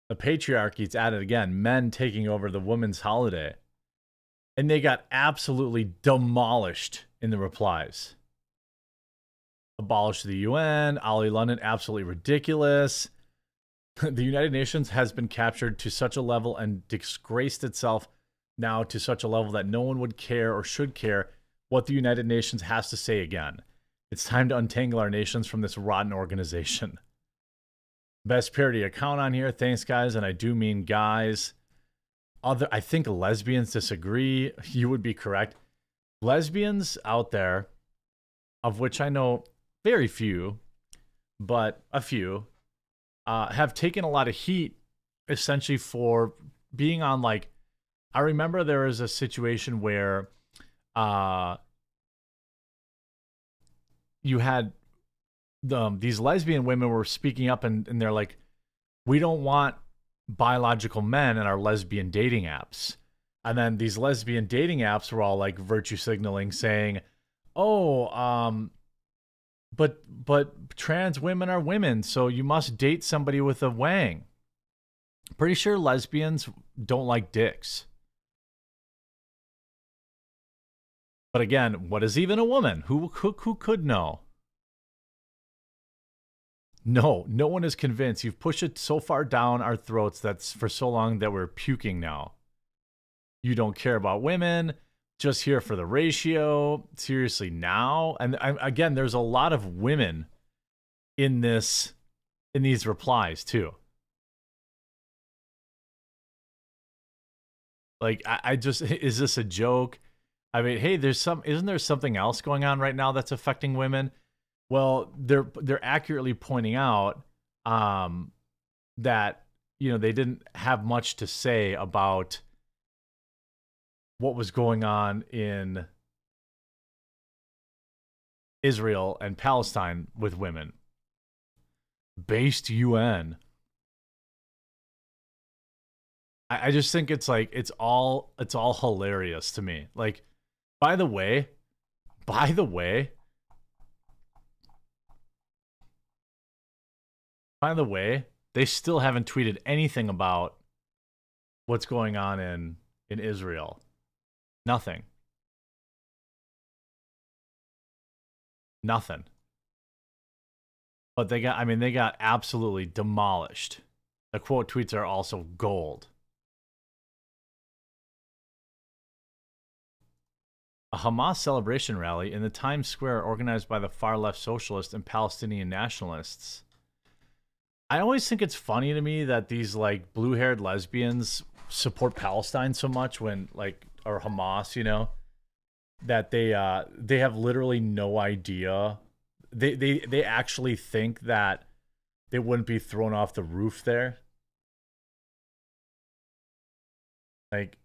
The patriarchy's at it again, men taking over the women's holiday and they got absolutely demolished in the replies. Abolish the UN, Ollie London, absolutely ridiculous. *laughs* the United Nations has been captured to such a level and disgraced itself now to such a level that no one would care or should care what the United Nations has to say again. It's time to untangle our nations from this rotten organization. *laughs* Best parody account on here. Thanks, guys. And I do mean guys other I think lesbians disagree. *laughs* You would be correct. Lesbians out there, of which I know very few, but a few, uh, have taken a lot of heat essentially for being on like I remember there was a situation where uh you had the, um, these lesbian women were speaking up and, and they're like we don't want biological men in our lesbian dating apps. And then these lesbian dating apps were all like virtue signaling saying, "Oh, um but but trans women are women, so you must date somebody with a wang." Pretty sure lesbians don't like dicks. But again, what is even a woman? Who who, who could know? No, no one is convinced. You've pushed it so far down our throats that's for so long that we're puking now. You don't care about women, just here for the ratio. Seriously, now? And I, again, there's a lot of women in this in these replies too. Like I, I just *laughs* is this a joke? I mean, hey, there's some isn't there something else going on right now that's affecting women? Well, they're they're accurately pointing out um, that you know they didn't have much to say about what was going on in Israel and Palestine with women. Based UN. I, I just think it's like it's all it's all hilarious to me. Like, by the way, by the way, by the way, they still haven't tweeted anything about what's going on in in Israel. Nothing. Nothing. But they got I mean they got absolutely demolished. The quote tweets are also gold. A Hamas celebration rally in the Times Square organized by the far left socialists and Palestinian nationalists. I always think it's funny to me that these like blue haired lesbians support Palestine so much when like or Hamas, you know, that they uh they have literally no idea. They they they actually think that they wouldn't be thrown off the roof there. Like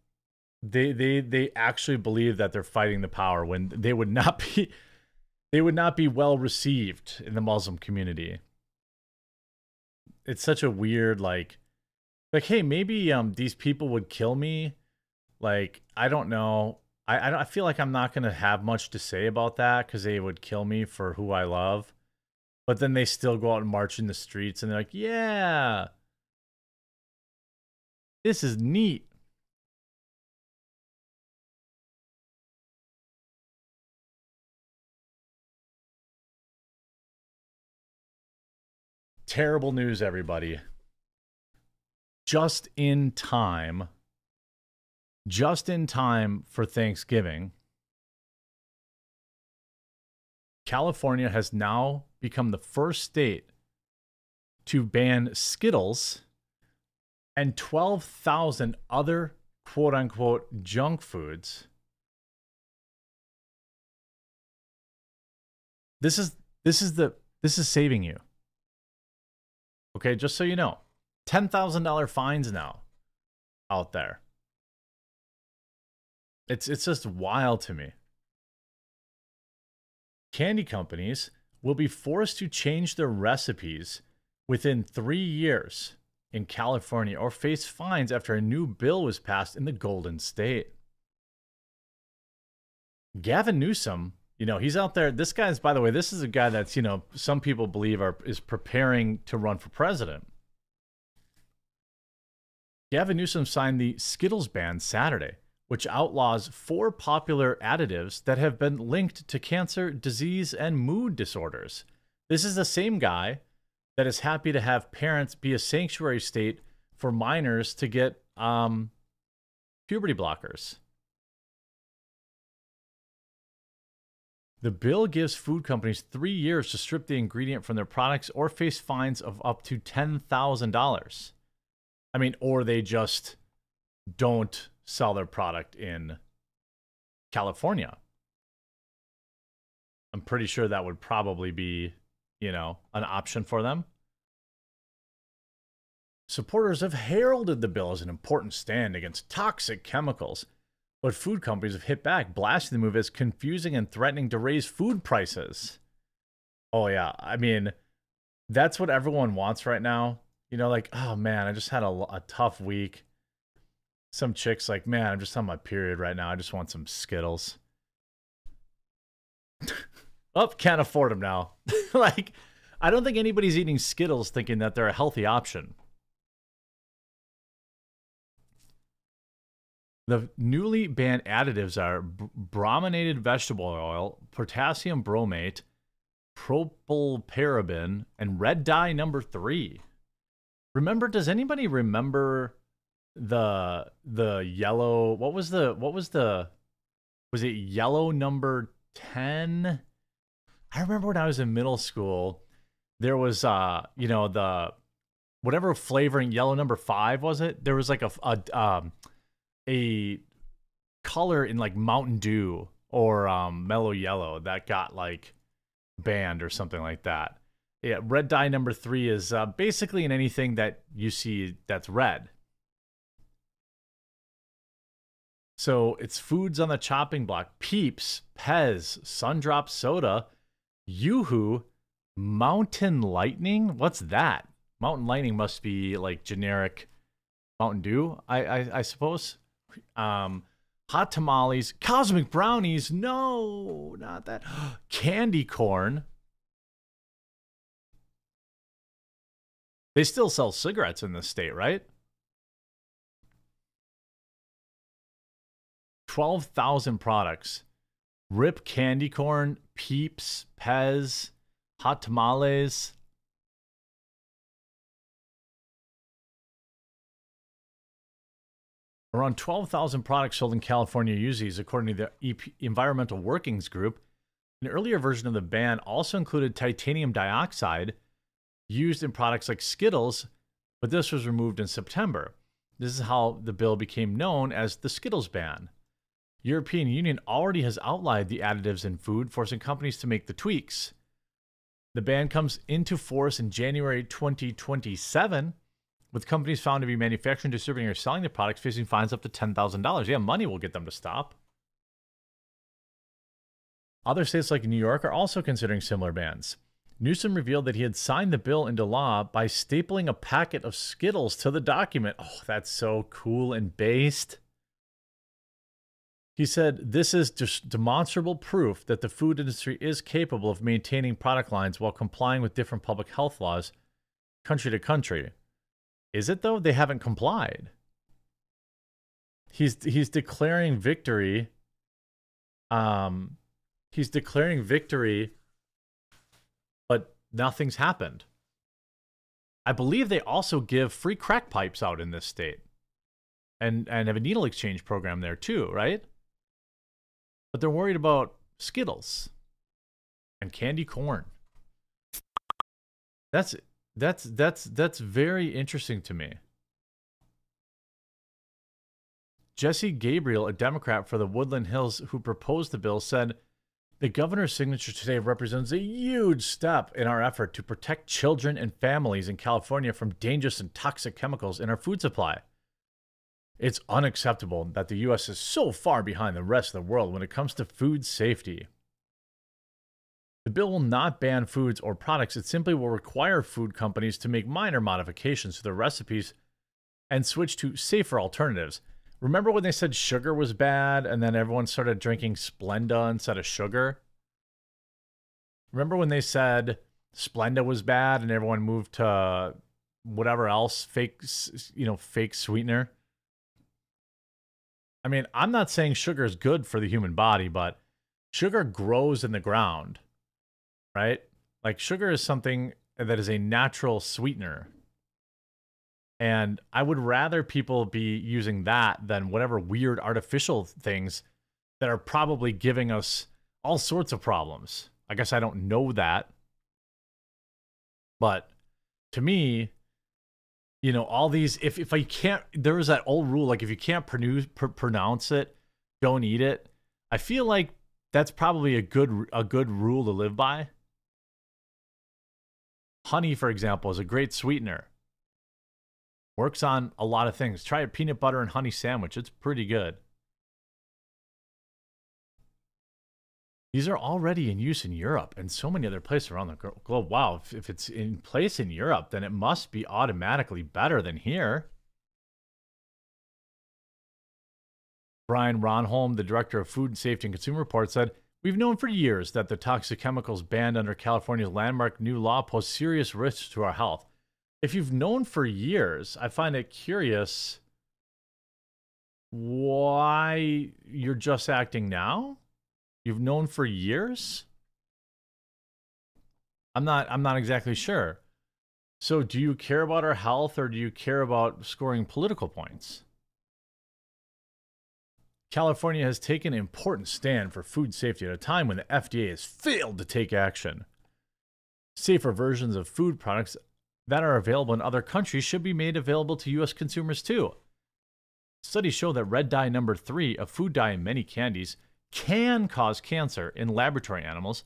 they they they actually believe that they're fighting the power when they would not be *laughs* they would not be well received in the Muslim community. It's such a weird like like hey maybe um these people would kill me. Like I don't know. I I, don't, I feel like I'm not gonna have much to say about that because they would kill me for who I love, but then they still go out and march in the streets and they're like yeah this is neat terrible news, everybody. Just in time, just in time for Thanksgiving, California has now become the first state to ban Skittles and 12,000 other quote unquote junk foods. This is this is the this is saving you. Okay, just so you know, $10,000 fines now out there. It's it's just wild to me. Candy companies will be forced to change their recipes within 3 years in California or face fines after a new bill was passed in the Golden State. Gavin Newsom you know, he's out there. This guy's, by the way, this is a guy that's, you know, some people believe are is preparing to run for president. Gavin Newsom signed the Skittles ban Saturday, which outlaws four popular additives that have been linked to cancer, disease, and mood disorders. This is the same guy that is happy to have parents be a sanctuary state for minors to get um, puberty blockers. The bill gives food companies three years to strip the ingredient from their products or face fines of up to $10,000. I mean, or they just don't sell their product in California. I'm pretty sure that would probably be, you know, an option for them. Supporters have heralded the bill as an important stand against toxic chemicals but food companies have hit back, blasting the move as confusing and threatening to raise food prices. Oh, yeah. I mean, that's what everyone wants right now. You know, like, oh man, I just had a, a tough week. Some chicks like, man, I'm just on my period right now. I just want some Skittles. *laughs* oh, can't afford them now. *laughs* like, I don't think anybody's eating Skittles thinking that they're a healthy option. The newly banned additives are brominated vegetable oil, potassium bromate, propylparaben, and red dye number three. Remember, does anybody remember the the yellow? What was the what was the was it yellow number ten? I remember when I was in middle school, there was uh you know the whatever flavoring yellow number five was it? There was like a, a um a color in like Mountain Dew or um, Mellow Yellow that got like banned or something like that. Yeah, red dye number three is uh, basically in anything that you see that's red. So it's foods on the chopping block: Peeps, Pez, Sundrop Soda, Yoo-hoo Mountain Lightning? What's that? Mountain Lightning must be like generic Mountain Dew, I I, I suppose. Um, hot tamales, cosmic brownies. No, not that. *gasps* Candy corn. They still sell cigarettes in this state, right? 12,000 products. Rip candy corn, Peeps, Pez, hot tamales. Around 12,000 products sold in California use these, according to the EP Environmental Workings Group. An earlier version of the ban also included titanium dioxide used in products like Skittles, but this was removed in September. This is how the bill became known as the Skittles ban. European Union already has outlined the additives in food, forcing companies to make the tweaks. The ban comes into force in January 2027 with companies found to be manufacturing, distributing, or selling the products facing fines up to $10,000. Yeah, money will get them to stop. Other states like New York are also considering similar bans. Newsom revealed that he had signed the bill into law by stapling a packet of Skittles to the document. Oh, that's so cool and based. He said, This is demonstrable proof that the food industry is capable of maintaining product lines while complying with different public health laws country to country. Is it though? They haven't complied. He's he's declaring victory. Um, he's declaring victory, but nothing's happened. I believe they also give free crack pipes out in this state, and and have a needle exchange program there too, right? But they're worried about Skittles and candy corn. That's that's that's that's very interesting to me. Jesse Gabriel, a Democrat for the Woodland Hills who proposed the bill, said the governor's signature today represents a huge step in our effort to protect children and families in California from dangerous and toxic chemicals in our food supply. It's unacceptable that the U.S. is so far behind the rest of the world when it comes to food safety. The bill will not ban foods or products. It simply will require food companies to make minor modifications to their recipes and switch to safer alternatives. Remember when they said sugar was bad and then everyone started drinking Splenda instead of sugar? Remember when they said Splenda was bad and everyone moved to whatever else, fake, you know, fake sweetener? I mean, I'm not saying sugar is good for the human body, but sugar grows in the ground right? Like sugar is something that is a natural sweetener. And I would rather people be using that than whatever weird artificial things that are probably giving us all sorts of problems. I guess I don't know that. But to me, you know, all these, if, if I can't, there is that old rule like if you can't pronounce, pr- pronounce it, don't eat it. I feel like that's probably a good a good rule to live by. Honey, for example, is a great sweetener. Works on a lot of things. Try a peanut butter and honey sandwich. It's pretty good. These are already in use in Europe and so many other places around the globe. Wow, if, it's in place in Europe, then it must be automatically better than here. Brian Ronholm, the director of Food and Safety and Consumer Report, said We've known for years that the toxic chemicals banned under California's landmark new law pose serious risks to our health. If you've known for years, I find it curious why you're just acting now. You've known for years? I'm not I'm not exactly sure. So do you care about our health or do you care about scoring political points? California has taken an important stand for food safety at a time when the FDA has failed to take action. Safer versions of food products that are available in other countries should be made available to U.S. consumers too. Studies show that red dye number three, a food dye in many candies, can cause cancer in laboratory animals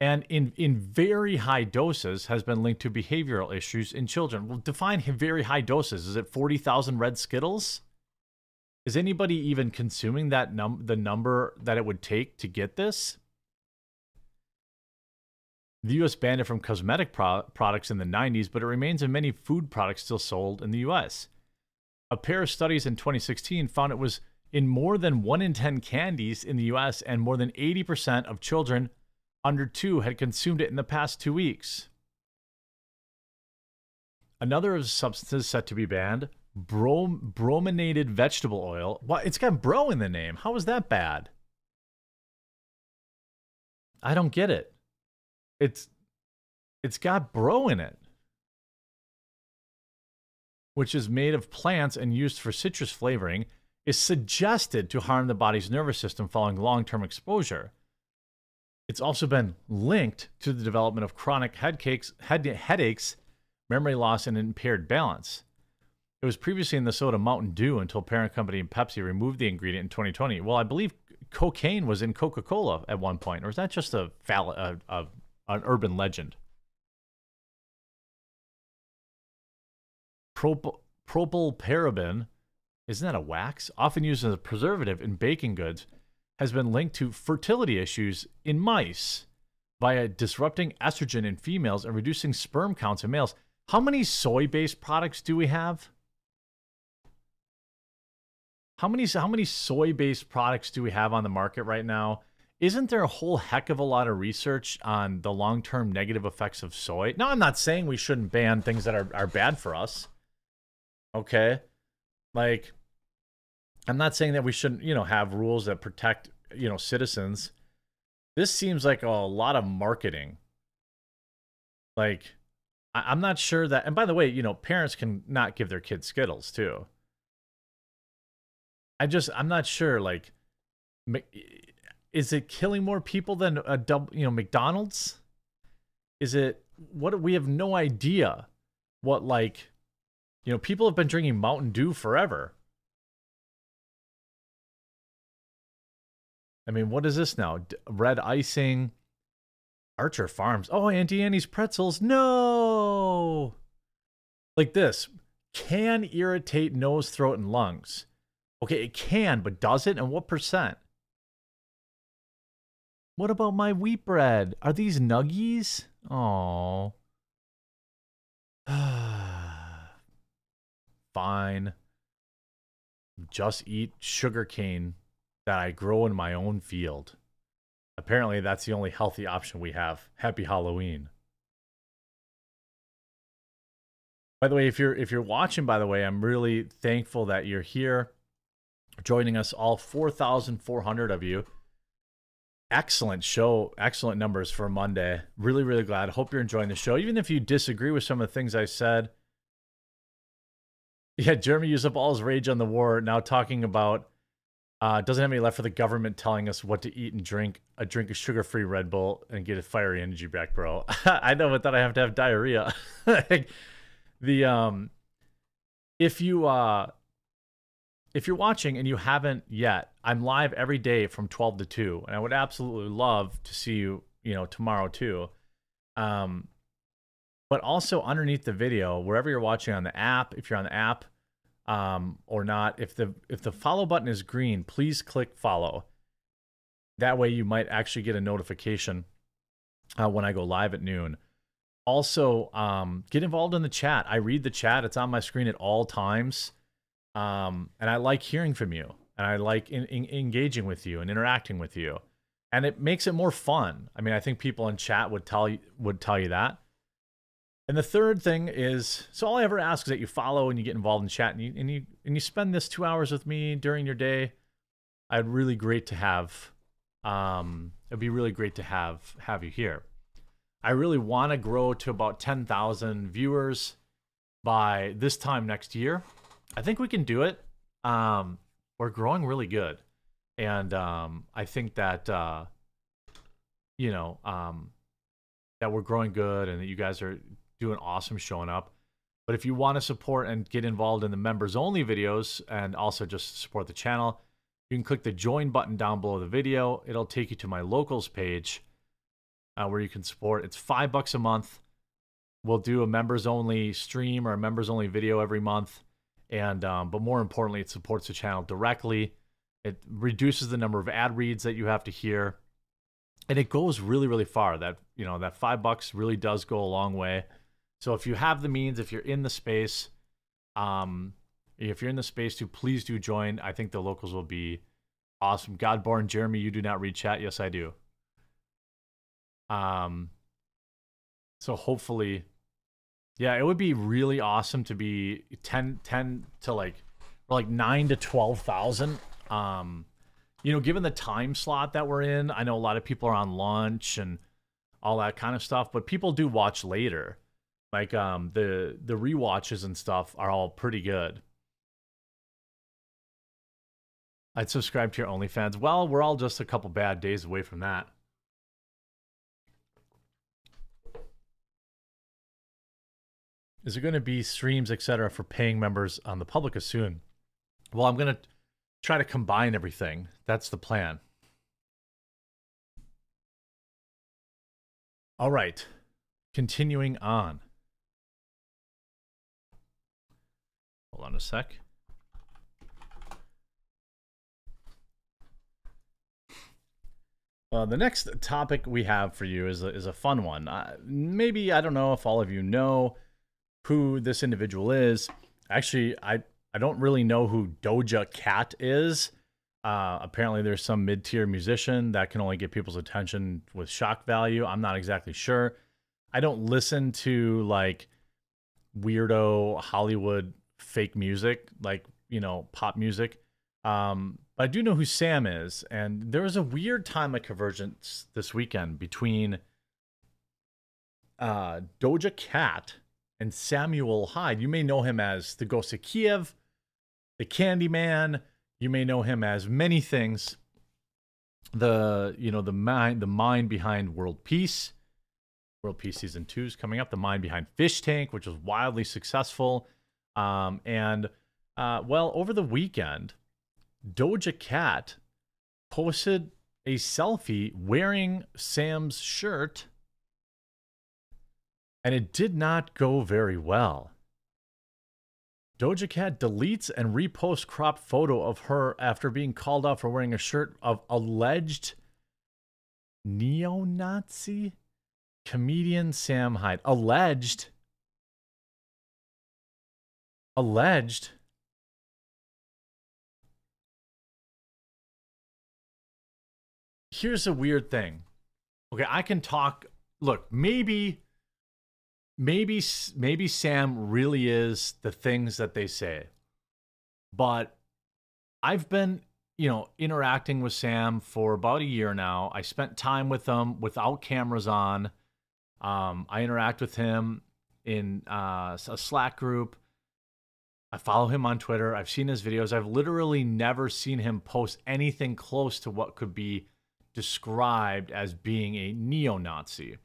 and in, in very high doses has been linked to behavioral issues in children. Well, define very high doses. Is it 40,000 red Skittles? Is anybody even consuming that num the number that it would take to get this? The US banned it from cosmetic pro- products in the 90s, but it remains in many food products still sold in the US. A pair of studies in 2016 found it was in more than 1 in 10 candies in the US, and more than 80% of children under 2 had consumed it in the past two weeks. Another of the substances set to be banned brom- brominated vegetable oil. What? It's got bro in the name. How is that bad? I don't get it. It's it's got bro in it, which is made of plants and used for citrus flavoring, is suggested to harm the body's nervous system following long-term exposure. It's also been linked to the development of chronic headaches, head, headaches, memory loss, and impaired balance. It was previously in the soda Mountain Dew until parent company Pepsi removed the ingredient in 2020. Well, I believe cocaine was in Coca Cola at one point, or is that just a, fall- a, a an urban legend? Propyl, propylparaben, isn't that a wax? Often used as a preservative in baking goods, has been linked to fertility issues in mice via disrupting estrogen in females and reducing sperm counts in males. How many soy based products do we have? How many how many soy based products do we have on the market right now? Isn't there a whole heck of a lot of research on the long term negative effects of soy? Now, I'm not saying we shouldn't ban things that are, are bad for us. Okay. Like, I'm not saying that we shouldn't, you know, have rules that protect, you know, citizens. This seems like a lot of marketing. Like, I, am not sure that, and by the way, you know, parents can not give their kids Skittles too. I just I'm not sure. Like, is it killing more people than a double? You know, McDonald's. Is it what? We have no idea what like. You know, people have been drinking Mountain Dew forever. I mean, what is this now? red icing. Archer Farms. Oh, Auntie Annie's pretzels. No. Like this can irritate nose, throat, and lungs. Okay, it can, but does it? And what percent? What about my wheat bread? Are these nuggies? Oh. *sighs* Fine. Just eat sugar cane that I grow in my own field. Apparently, that's the only healthy option we have. Happy Halloween. By the way, if you're if you're watching, by the way, I'm really thankful that you're here joining us, all 4,400 of you. Excellent show, excellent numbers for Monday. Really, really glad. Hope you're enjoying the show. Even if you disagree with some of the things I said. Yeah, Jeremy used up all his rage on the war, now talking about uh, doesn't have any left for the government telling us what to eat and drink. A drink of sugar free Red Bull and get a fiery energy back, bro. *laughs* I know, but then I have to have diarrhea. *laughs* the um, if you uh, if you're watching and you haven't yet, I'm live every day from 12 to 2, and I would absolutely love to see you, you know, tomorrow too. Um, but also underneath the video, wherever you're watching on the app, if you're on the app, um, or not, if the if the follow button is green, please click follow. That way, you might actually get a notification uh, when I go live at noon. Also, um, get involved in the chat. I read the chat; it's on my screen at all times. Um, and I like hearing from you, and I like in, in, engaging with you and interacting with you, and it makes it more fun. I mean, I think people in chat would tell you would tell you that. And the third thing is, so all I ever ask is that you follow and you get involved in chat, and you and you and you spend this two hours with me during your day. I'd really great to have. Um, it'd be really great to have have you here. I really want to grow to about ten thousand viewers by this time next year. I think we can do it. Um, we're growing really good, and um, I think that uh, you know um, that we're growing good, and that you guys are doing awesome showing up. But if you want to support and get involved in the members only videos, and also just support the channel, you can click the join button down below the video. It'll take you to my locals page uh, where you can support. It's five bucks a month. We'll do a members only stream or a members only video every month and um, but more importantly, it supports the channel directly. It reduces the number of ad reads that you have to hear, and it goes really really far. That you know that five bucks really does go a long way. So if you have the means, if you're in the space, um, if you're in the space to please do join. I think the locals will be awesome. Godborn Jeremy, you do not read chat. Yes, I do. Um, so hopefully, yeah, it would be really awesome to be 10, 10 to like, like nine to 12,000. Um, you know, given the time slot that we're in, I know a lot of people are on lunch and all that kind of stuff, but people do watch later. Like um the the re-watches and stuff are all pretty good. I'd subscribe to your OnlyFans. Well, we're all just a couple bad days away from that. Is there going to be streams, etc., for paying members on the Publica soon? Well, I'm going to try to combine everything. That's the plan. All right. Continuing on. Hold on a sec. Uh, the next topic we have for you is a, is a fun one. Uh, maybe I don't know if all of you know who this individual is. Actually, I I don't really know who Doja Cat is. Uh, apparently, there's some mid tier musician that can only get people's attention with shock value. I'm not exactly sure. I don't listen to like weirdo Hollywood fake music, like you know pop music. Um, but I do know who Sam is, and there was a weird time of convergence this weekend between uh, Doja Cat and Samuel Hyde. You may know him as the Ghost of Kiev, the Candyman. You may know him as many things. The you know the mind the mind behind World Peace. World Peace season two is coming up. The mind behind Fish Tank, which was wildly successful. Um, and uh, well, over the weekend, Doja Cat posted a selfie wearing Sam's shirt, and it did not go very well. Doja Cat deletes and reposts cropped photo of her after being called out for wearing a shirt of alleged neo-Nazi comedian Sam Hyde. Alleged. Alleged. here's a weird thing. Okay, I can talk. Look, maybe, maybe, maybe Sam really is the things that they say, but I've been, you know, interacting with Sam for about a year now. I spent time with him without cameras on. Um, I interact with him in uh, a Slack group. I follow him on Twitter. I've seen his videos. I've literally never seen him post anything close to what could be described as being a neo-Nazi.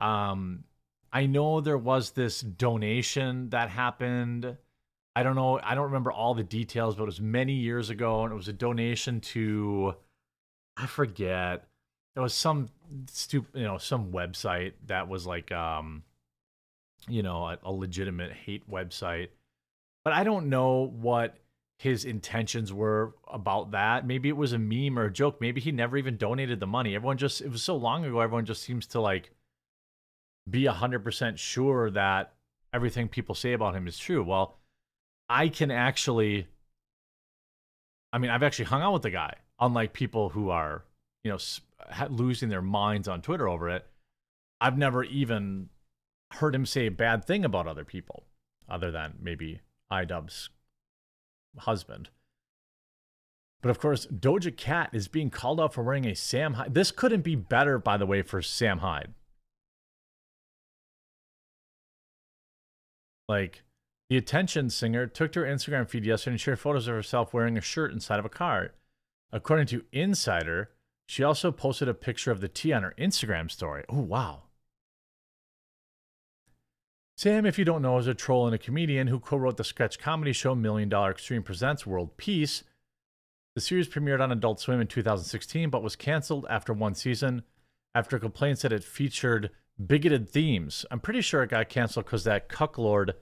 Um, I know there was this donation that happened. I don't know. I don't remember all the details, but it was many years ago, and it was a donation to, I forget. It was some stupid, you know, some website that was like, um, you know, a, a legitimate hate website. But I don't know what his intentions were about that. Maybe it was a meme or a joke. Maybe he never even donated the money. Everyone just, it was so long ago, everyone just seems to like be 100% sure that everything people say about him is true. Well, I can actually, I mean, I've actually hung out with the guy, unlike people who are, you know, losing their minds on Twitter over it. I've never even heard him say a bad thing about other people, other than maybe iDubbbz husband. But of course, Doja Cat is being called out for wearing a Sam Hyde. This couldn't be better, by the way, for Sam Hyde. Like, the attention singer took to her Instagram feed yesterday and shared photos of herself wearing a shirt inside of a car. According to Insider, she also posted a picture of the tee on her Instagram story. Oh, wow. Sam, if you don't know, is a troll and a comedian who co wrote the sketch comedy show Million Dollar Extreme Presents World Peace. The series premiered on Adult Swim in 2016, but was canceled after one season after complaints that it featured bigoted themes. I'm pretty sure it got canceled because that cucklord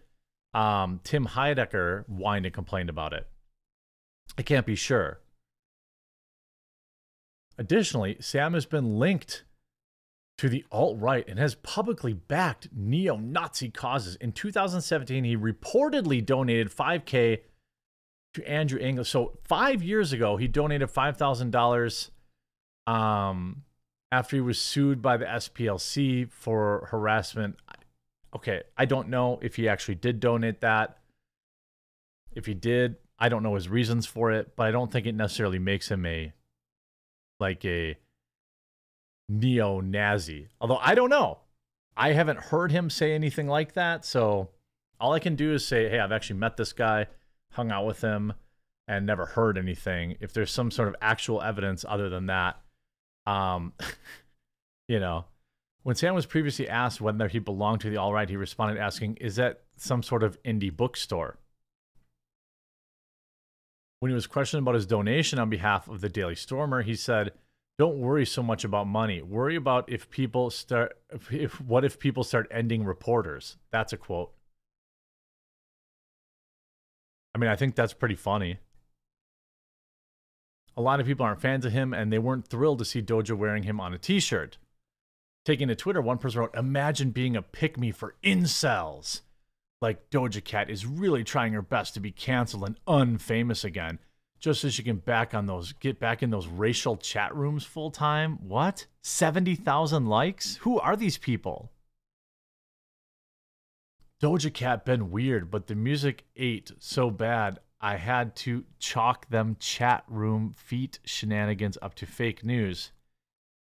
um, Tim Heidecker whined and complained about it. I can't be sure. Additionally, Sam has been linked to the alt right and has publicly backed neo Nazi causes. In 2017, he reportedly donated 5K to Andrew Anglin. So, five years ago, he donated $5,000 um, after he was sued by the SPLC for harassment. Okay, I don't know if he actually did donate that. If he did, I don't know his reasons for it, but I don't think it necessarily makes him a like a neo-Nazi. Although I don't know. I haven't heard him say anything like that, so all I can do is say, "Hey, I've actually met this guy, hung out with him, and never heard anything." If there's some sort of actual evidence other than that, um, *laughs* you know, when Sam was previously asked whether he belonged to the alt right, he responded asking, "Is that some sort of indie bookstore?" When he was questioned about his donation on behalf of the Daily Stormer, he said, "Don't worry so much about money. Worry about if people start if what if people start ending reporters." That's a quote. I mean, I think that's pretty funny a lot of people aren't fans of him and they weren't thrilled to see Doja wearing him on a t shirt. Taking to Twitter, one person wrote, Imagine being a pick me for incels. Like Doja Cat is really trying her best to be canceled and unfamous again, just so she can back on those get back in those racial chat rooms full time. What? 70,000 likes? Who are these people? Doja Cat been weird, but the music ate so bad I had to chalk them chat room feet shenanigans up to fake news.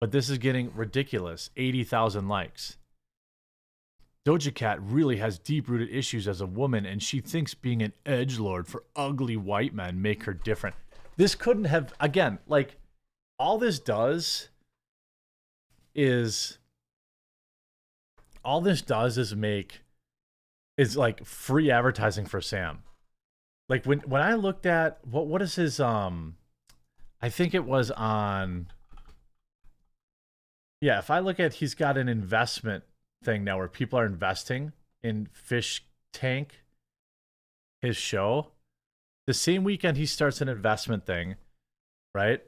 But this is getting ridiculous 80,000 likes. Doja Cat really has deep rooted issues as a woman, and she thinks being an edge lord for ugly white men make her different. This couldn't have, again, like, all this does is all this does is make is like free advertising for Sam like when when I looked at what what is his um I think it was on Yeah, if I look at he's got an investment thing now where people are investing in Fish Tank his show. The same weekend he starts an investment thing, right?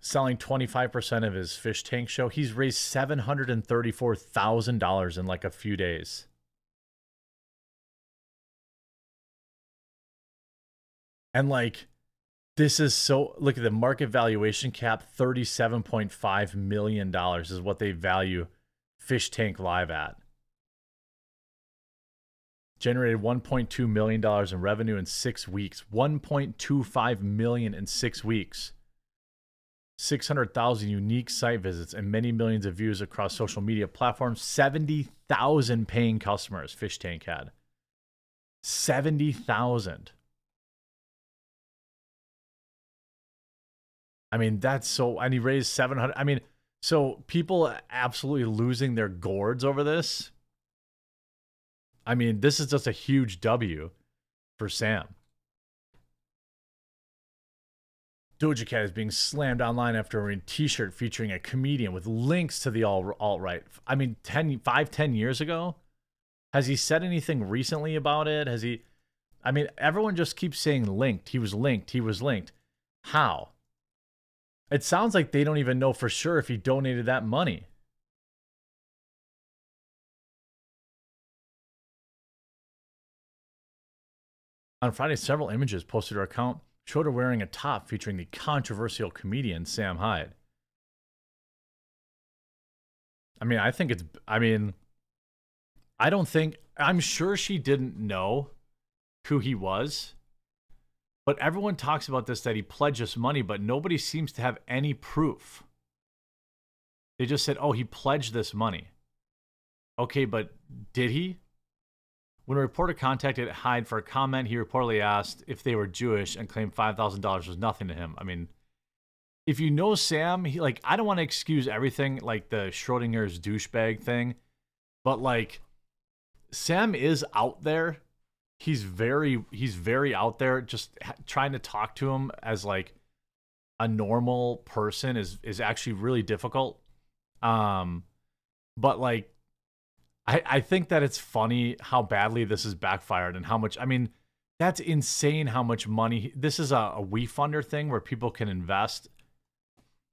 Selling 25% of his Fish Tank show. He's raised $734,000 in like a few days. And like, this is so look at the market valuation cap $37.5 million is what they value Fish Tank Live at. Generated $1.2 million in revenue in six weeks. 1.25 million in six weeks. 600,000 unique site visits and many millions of views across social media platforms. 70,000 paying customers Fish Tank had. 70,000. I mean, that's so, and he raised 700. I mean, so people absolutely losing their gourds over this. I mean, this is just a huge W for Sam. Doja Cat is being slammed online after a t-shirt featuring a comedian with links to the all alt right. I mean, 10, 5, 10 years ago? Has he said anything recently about it? Has he? I mean, everyone just keeps saying linked. He was linked. He was linked. How? It sounds like they don't even know for sure if he donated that money. On Friday, several images posted to her account showed her wearing a top featuring the controversial comedian Sam Hyde. I mean, I think it's, I mean, I don't think, I'm sure she didn't know who he was. But everyone talks about this that he pledged us money, but nobody seems to have any proof. They just said, oh, he pledged this money. Okay, but did he? When a reporter contacted Hyde for a comment, he reportedly asked if they were Jewish and claimed $5,000 was nothing to him. I mean, if you know Sam, he like I don't want to excuse everything like the Schrodinger's douchebag thing, but like Sam is out there he's very he's very out there just trying to talk to him as like a normal person is is actually really difficult um but like i i think that it's funny how badly this is backfired and how much i mean that's insane how much money this is a, a Wefunder thing where people can invest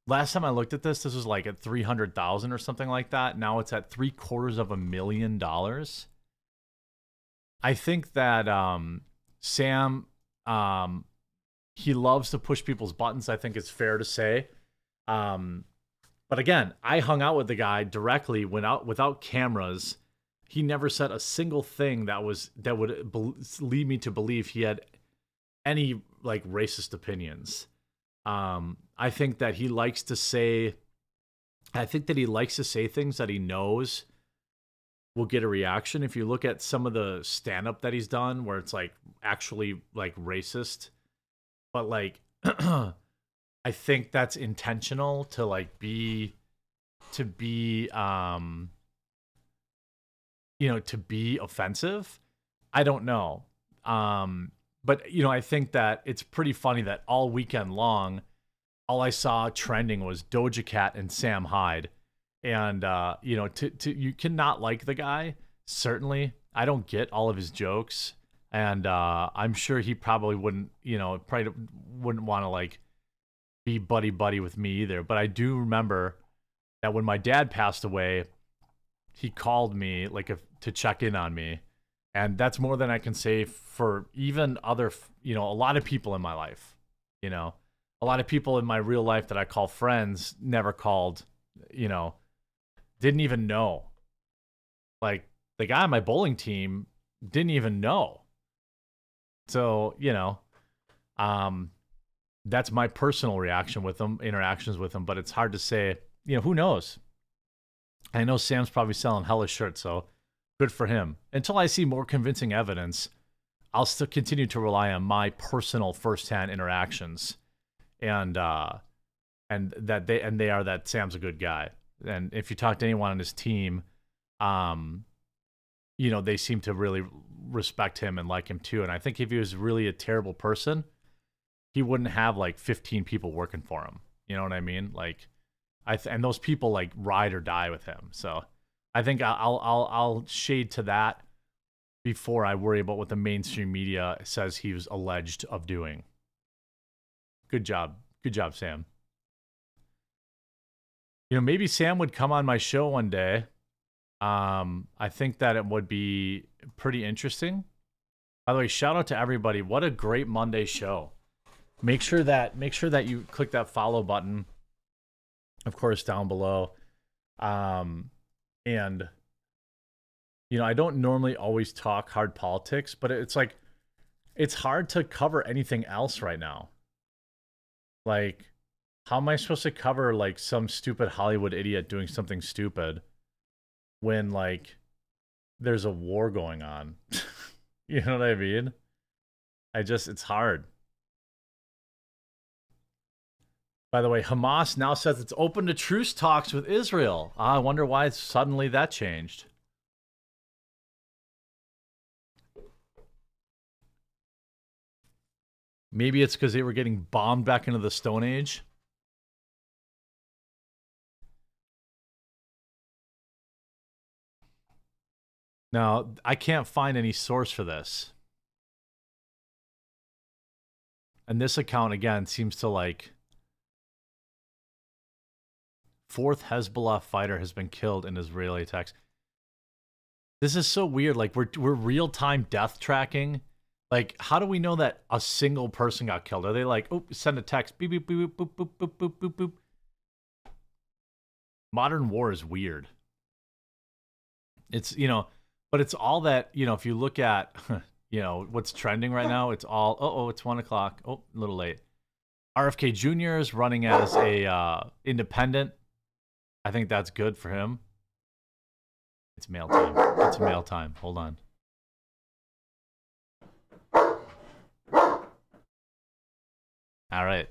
last time I looked at this, this was like at three hundred thousand or something like that. Now it's at three quarters of a million dollars. I think that um, Sam, um, he loves to push people's buttons. I think it's fair to say. Um, but again, I hung out with the guy directly, went out without cameras. He never said a single thing that was that would be- lead me to believe he had any like racist opinions. Um, I think that he likes to say, I think that he likes to say things that he knows will get a reaction. If you look at some of the stand up that he's done, where it's like actually like racist, but like *clears throat* I think that's intentional to like be to be um you know to be offensive. I don't know. Um but you know, I think that it's pretty funny that all weekend long, all I saw trending was Doja Cat and Sam Hyde, and uh, you know, to to you cannot like the guy. Certainly, I don't get all of his jokes, and uh, I'm sure he probably wouldn't, you know, probably wouldn't want to like be buddy buddy with me either. But I do remember that when my dad passed away, he called me like a, to check in on me and that's more than I can say for even other, you know, a lot of people in my life. You know, a lot of people in my real life that I call friends never called, you know, didn't even know. Like the guy on my bowling team didn't even know. So, you know, um, that's my personal reaction with them, interactions with them, but it's hard to say, you know, who knows? I know Sam's probably selling hella shirts, so Good for him. Until I see more convincing evidence, I'll still continue to rely on my personal firsthand interactions, and uh, and that they and they are that Sam's a good guy. And if you talk to anyone on his team, um, you know they seem to really respect him and like him too. And I think if he was really a terrible person, he wouldn't have like 15 people working for him. You know what I mean? Like, I th- and those people like ride or die with him. So I think I'll I'll I'll shade to that before I worry about what the mainstream media says he was alleged of doing. Good job. Good job, Sam. You know, maybe Sam would come on my show one day. Um, I think that it would be pretty interesting. By the way, shout out to everybody. What a great Monday show. Make sure that make sure that you click that follow button. Of course, down below. Um, and you know, I don't normally always talk hard politics, but it's like it's hard to cover anything else right now. Like how am I supposed to cover like some stupid Hollywood idiot doing something stupid when like there's a war going on? *laughs* you know what I mean? I just it's hard. By the way, Hamas now says it's open to truce talks with Israel. Ah, I wonder why suddenly that changed. Maybe it's because they were getting bombed back into the Stone Age. Now, I can't find any source for this. And this account, again, seems to like fourth Hezbollah fighter has been killed in Israeli attacks. This is so weird. Like we're we're real time death tracking. Like, how do we know that a single person got killed? Are they like, oh, send a text, beep beep beep boop boop boop boop boop boop? Modern war is weird. It's you know, but it's all that you know. If you look at *laughs* you know what's trending right now, it's all oh oh it's one o'clock. Oh, a little late. RFK Jr. is running as a uh, independent I think that's good for him. It's mail time. It's mail time. Hold on. All right.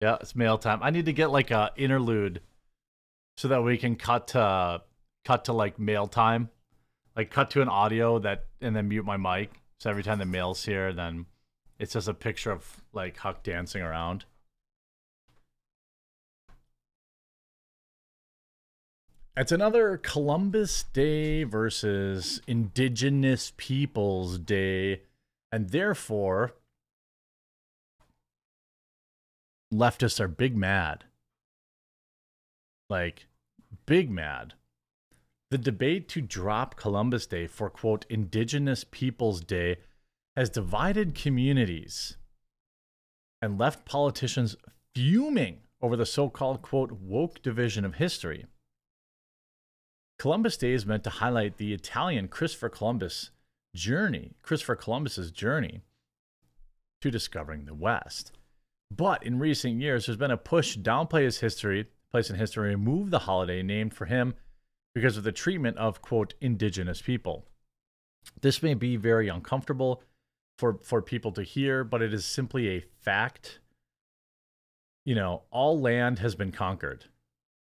Yeah, it's mail time. I need to get like a interlude so that we can cut to cut to like mail time. Like cut to an audio that and then mute my mic. So every time the mail's here, then it's just a picture of like Huck dancing around. It's another Columbus Day versus Indigenous Peoples Day, and therefore, leftists are big mad. like big mad. The debate to drop Columbus Day for quote Indigenous Peoples Day has divided communities and left politicians fuming over the so called quote woke division of history. Columbus Day is meant to highlight the Italian Christopher Columbus journey, Christopher Columbus's journey to discovering the West. But in recent years, there's been a push to downplay his history, place in history, remove the holiday named for him because of the treatment of, quote, indigenous people. This may be very uncomfortable for, for people to hear, but it is simply a fact. You know, all land has been conquered,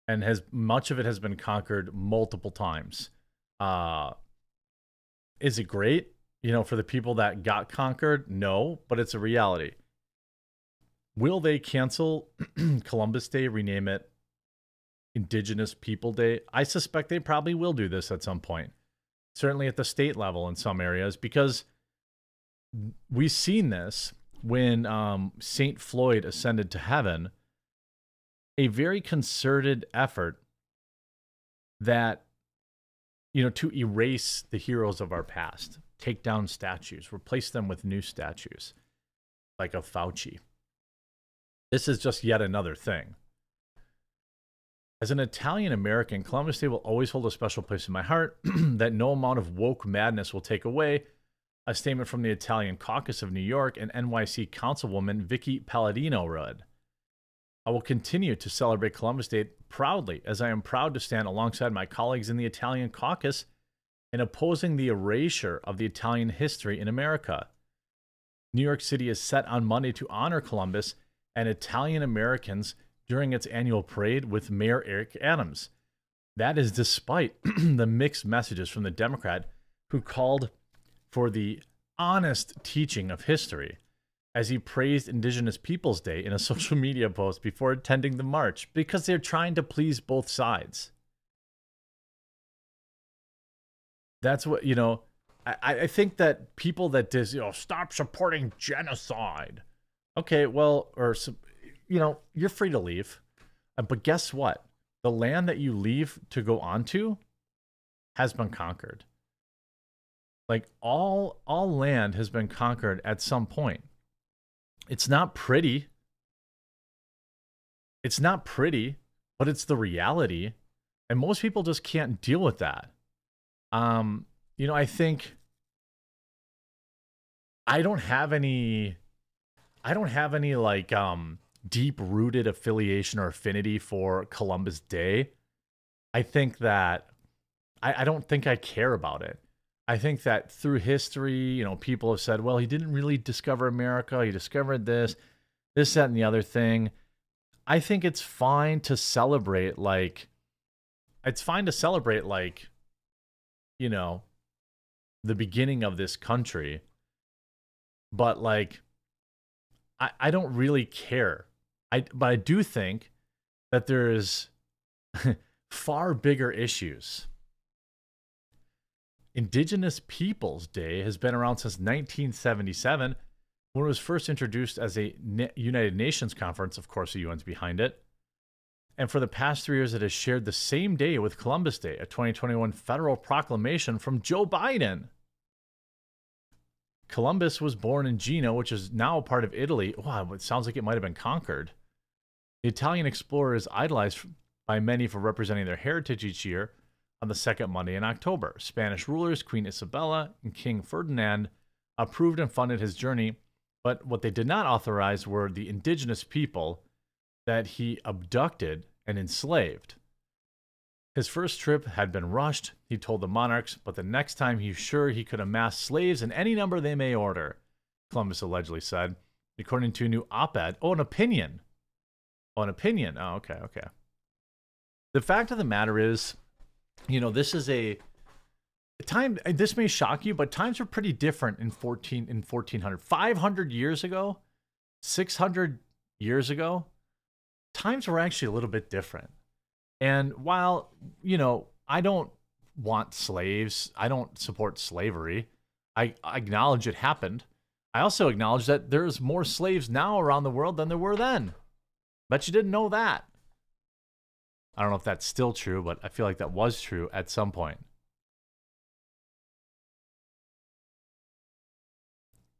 and has much of it has been conquered multiple times. Uh, is it great? You know, for the people that got conquered, no, but it's a reality. Will they cancel *clears throat* Columbus Day, rename it Indigenous People Day? I suspect they probably will do this at some point, certainly at the state level in some areas, because we've seen this when um, St. Floyd ascended to heaven, a very concerted effort that, you know, to erase the heroes of our past, take down statues, replace them with new statues, like of Fauci. This is just yet another thing. As an Italian American, Columbus Day will always hold a special place in my heart *clears throat* that no amount of woke madness will take away. A statement from the Italian Caucus of New York and NYC Councilwoman Vickie Paladino read I will continue to celebrate Columbus Day proudly, as I am proud to stand alongside my colleagues in the Italian Caucus in opposing the erasure of the Italian history in America. New York City is set on Monday to honor Columbus and Italian Americans during its annual parade with Mayor Eric Adams. That is despite *clears throat* the mixed messages from the Democrat who called for the honest teaching of history as he praised Indigenous Peoples Day in a *laughs* social media post before attending the march because they're trying to please both sides. That's what, you know, I, I think that people that dis, you know, stop supporting genocide okay, well, or you know, you're free to leave, uh, but guess what? The land that you leave to go onto has been conquered. Like all all land has been conquered at some point. It's not pretty. It's not pretty, but it's the reality. And most people just can't deal with that. Um, you know, I think I don't have any I don't have any like um deep rooted affiliation or affinity for Columbus Day. I think that I, I don't think I care about it. I think that through history, you know, people have said, well, he didn't really discover America. He discovered this, this, that, and the other thing. I think it's fine to celebrate, like, it's fine to celebrate, like, you know, the beginning of this country. But, like, I, I don't really care. I but I do think that there is *laughs* far bigger issues. Indigenous Peoples Day has been around since 1977 when it was first introduced as a United Nations conference. Of course, the UN's behind it. And for the past three years, it has shared the same day with Columbus Day, a 2021 federal proclamation from Joe Biden. Columbus was born in Genoa, which is now part of Italy. Wow, it sounds like it might have been conquered. The Italian explorer is idolized by many for representing their heritage each year on the second Monday in October. Spanish rulers, Queen Isabella and King Ferdinand, approved and funded his journey, but what they did not authorize were the indigenous people that he abducted and enslaved. His first trip had been rushed, he told the monarchs, but the next time he's sure he could amass slaves in any number they may order, Columbus allegedly said, according to a new op ed. Oh, an opinion. Oh, an opinion. Oh, okay, okay. The fact of the matter is, you know, this is a time this may shock you, but times were pretty different in 14 in 1400. 500 years ago, 600 years ago, times were actually a little bit different. And while, you know, I don't want slaves, I don't support slavery. I, I acknowledge it happened. I also acknowledge that there's more slaves now around the world than there were then. Bet you didn't know that. I don't know if that's still true, but I feel like that was true at some point.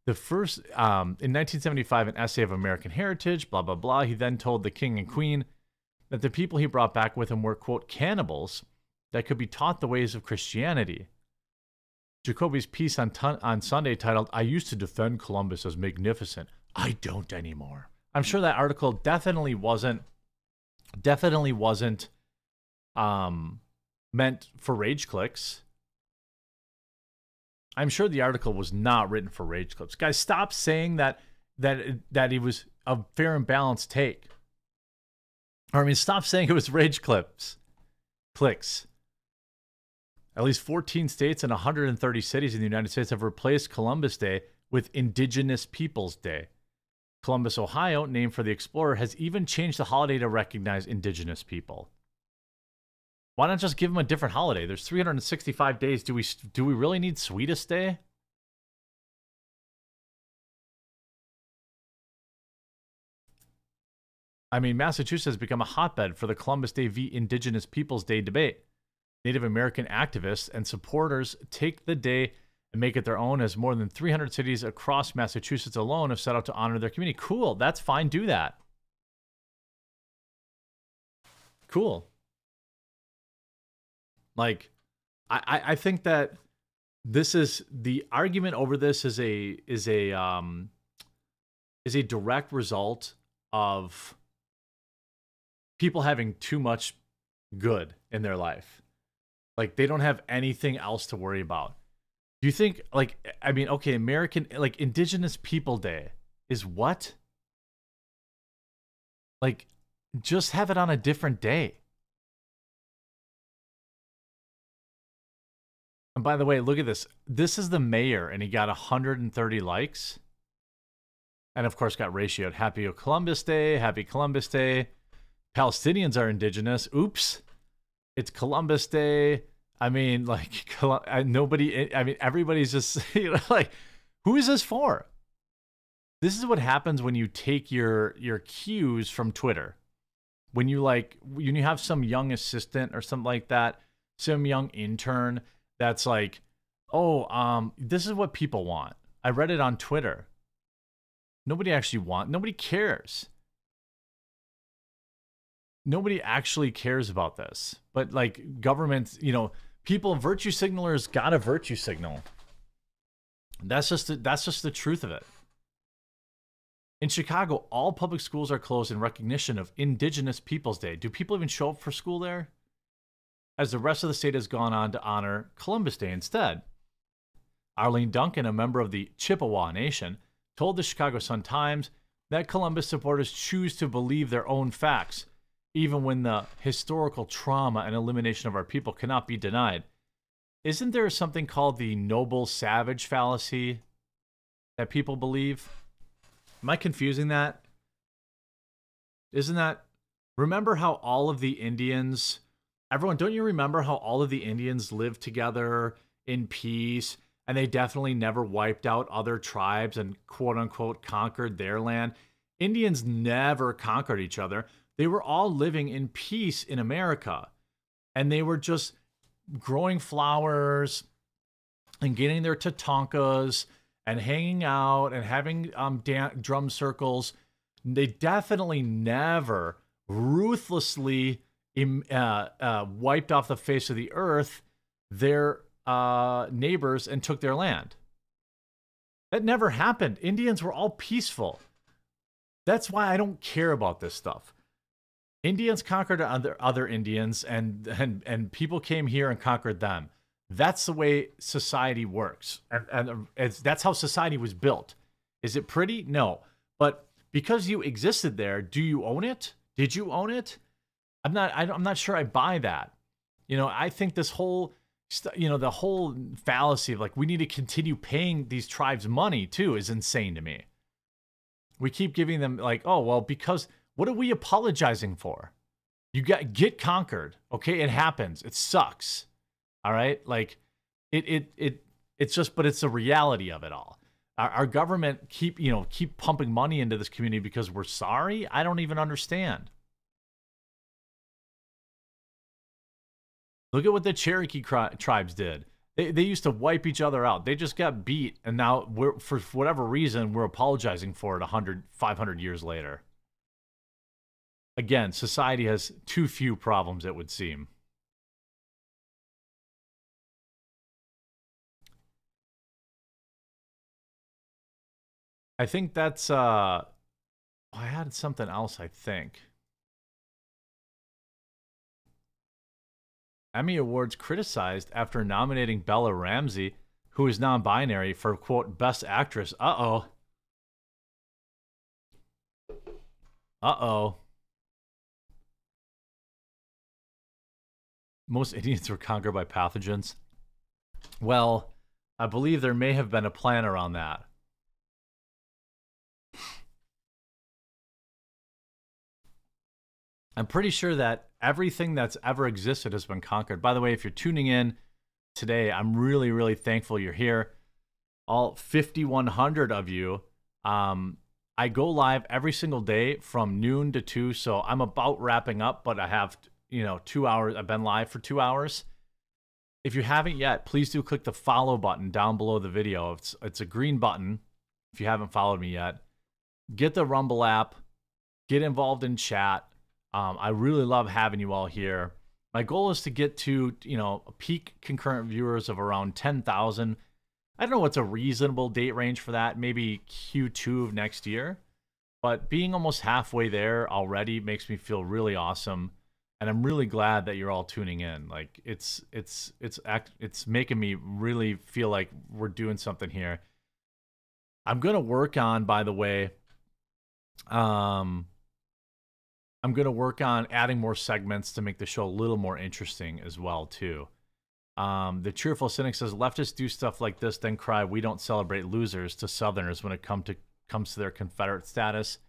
The first, um, in 1975, an essay of American heritage, blah, blah, blah. He then told the king and queen that the people he brought back with him were, quote, cannibals that could be taught the ways of Christianity. Jacoby's piece on, ton- on Sunday titled, I used to defend Columbus as magnificent. I don't anymore. I'm sure that article definitely wasn't, definitely wasn't um, meant for rage clicks. I'm sure the article was not written for rage clips. Guys, stop saying that that that it was a fair and balanced take. Or I mean, stop saying it was rage clips. Clicks. At least 14 states and 130 cities in the United States have replaced Columbus Day with Indigenous Peoples Day. Columbus, Ohio, named for the explorer, has even changed the holiday to recognize indigenous people. Why not just give them a different holiday? There's 365 days. Do we do we really need Sweetest Day? I mean, Massachusetts has become a hotbed for the Columbus Day v. Indigenous Peoples Day debate. Native American activists and supporters take the day and make it their own, as more than 300 cities across Massachusetts alone have set out to honor their community. Cool. That's fine. Do that. Cool. Like, I, I think that this is the argument over this is a is a um is a direct result of people having too much good in their life. Like they don't have anything else to worry about. Do you think like I mean okay, American like Indigenous People Day is what? Like just have it on a different day. And by the way, look at this. This is the mayor, and he got 130 likes. And of course, got ratioed. Happy Columbus Day. Happy Columbus Day. Palestinians are indigenous. Oops. It's Columbus Day. I mean, like, *laughs* nobody, I mean, everybody's just, *laughs* you know, like, who is this for? This is what happens when you take your your cues from Twitter. When you like when you have some young assistant or something like that, some young intern that's like, oh, um, this is what people want. I read it on Twitter. Nobody actually want. Nobody cares. Nobody actually cares about this. But like governments, you know, people, virtue signalers got a virtue signal. That's just the, that's just the truth of it. In Chicago, all public schools are closed in recognition of Indigenous Peoples Day. Do people even show up for school there? as the rest of the state has gone on to honor Columbus Day instead. Arlene Duncan, a member of the Chippewa Nation, told the Chicago Sun Times that Columbus supporters choose to believe their own facts, even when the historical trauma and elimination of our people cannot be denied. Isn't there something called the noble savage fallacy that people believe? Am I confusing that? Isn't that. Remember how all of the Indians everyone, don't you remember how all of the Indians lived together in peace? And they definitely never wiped out other tribes and quote unquote conquered their land. Indians never conquered each other. They were all living in peace in America. And they were just growing flowers and getting their tatankas and hanging out and having um, dan- drum circles. They definitely never ruthlessly uh, uh, wiped off the face of the earth their uh, neighbors and took their land. That never happened. Indians were all peaceful. That's why I don't care about this stuff. Indians conquered other other Indians, and and and people came here and conquered them. That's the way society works, and and that's how society was built. Is it pretty? No, but because you existed there, do you own it? Did you own it? I'm not. I'm not sure I buy that. You know, I think this whole, you know, the whole fallacy of like we need to continue paying these tribes money too is insane to me. We keep giving them like, oh well, because what are we apologizing for? You got get conquered. Okay, it happens. It sucks. All right, like it it it it's just, but it's the reality of it all. Our, our government keep you know keep pumping money into this community because we're sorry. I don't even understand. Look at what the Cherokee tribes did. They, they used to wipe each other out. They just got beat, and now we're for whatever reason we're apologizing for it 100, 500 years later. Again, society has too few problems, it would seem. I think that's uh I had something else, I think. Emmy Awards criticized after nominating Bella Ramsey, who is non binary, for quote, Best Actress. Uh-oh. Uh oh. Most *laughs* Indians were conquered by pathogens. Well, I believe there may have been a plan around that. I'm pretty sure that everything that's ever existed has been conquered. By the way, if you're tuning in today, I'm really, really thankful you're here. All 5,100 of you. Um, I go live every single day from noon to two, so I'm about wrapping up, but I have, you know, two hours. I've been live for two hours. If you haven't yet, please do click the follow button down below the video. It's it's a green button. If you haven't followed me yet, get the Rumble app, get involved in chat um, I really love having you all here. My goal is to get to, you know, a peak concurrent viewers of around 10,000. I don't know what's a reasonable date range for that, maybe Q2 of next year. But being almost halfway there already makes me feel really awesome. And I'm really glad that you're all tuning in. Like it's it's it's act it's making me really feel like we're doing something here. I'm gonna work on, by the way, um, I'm going to work on adding more segments to make the show a little more interesting as well too. Um, the cheerful cynic says leftists do stuff like this, then cry, "We don't celebrate losers" to Southerners when it come to comes to their Confederate status.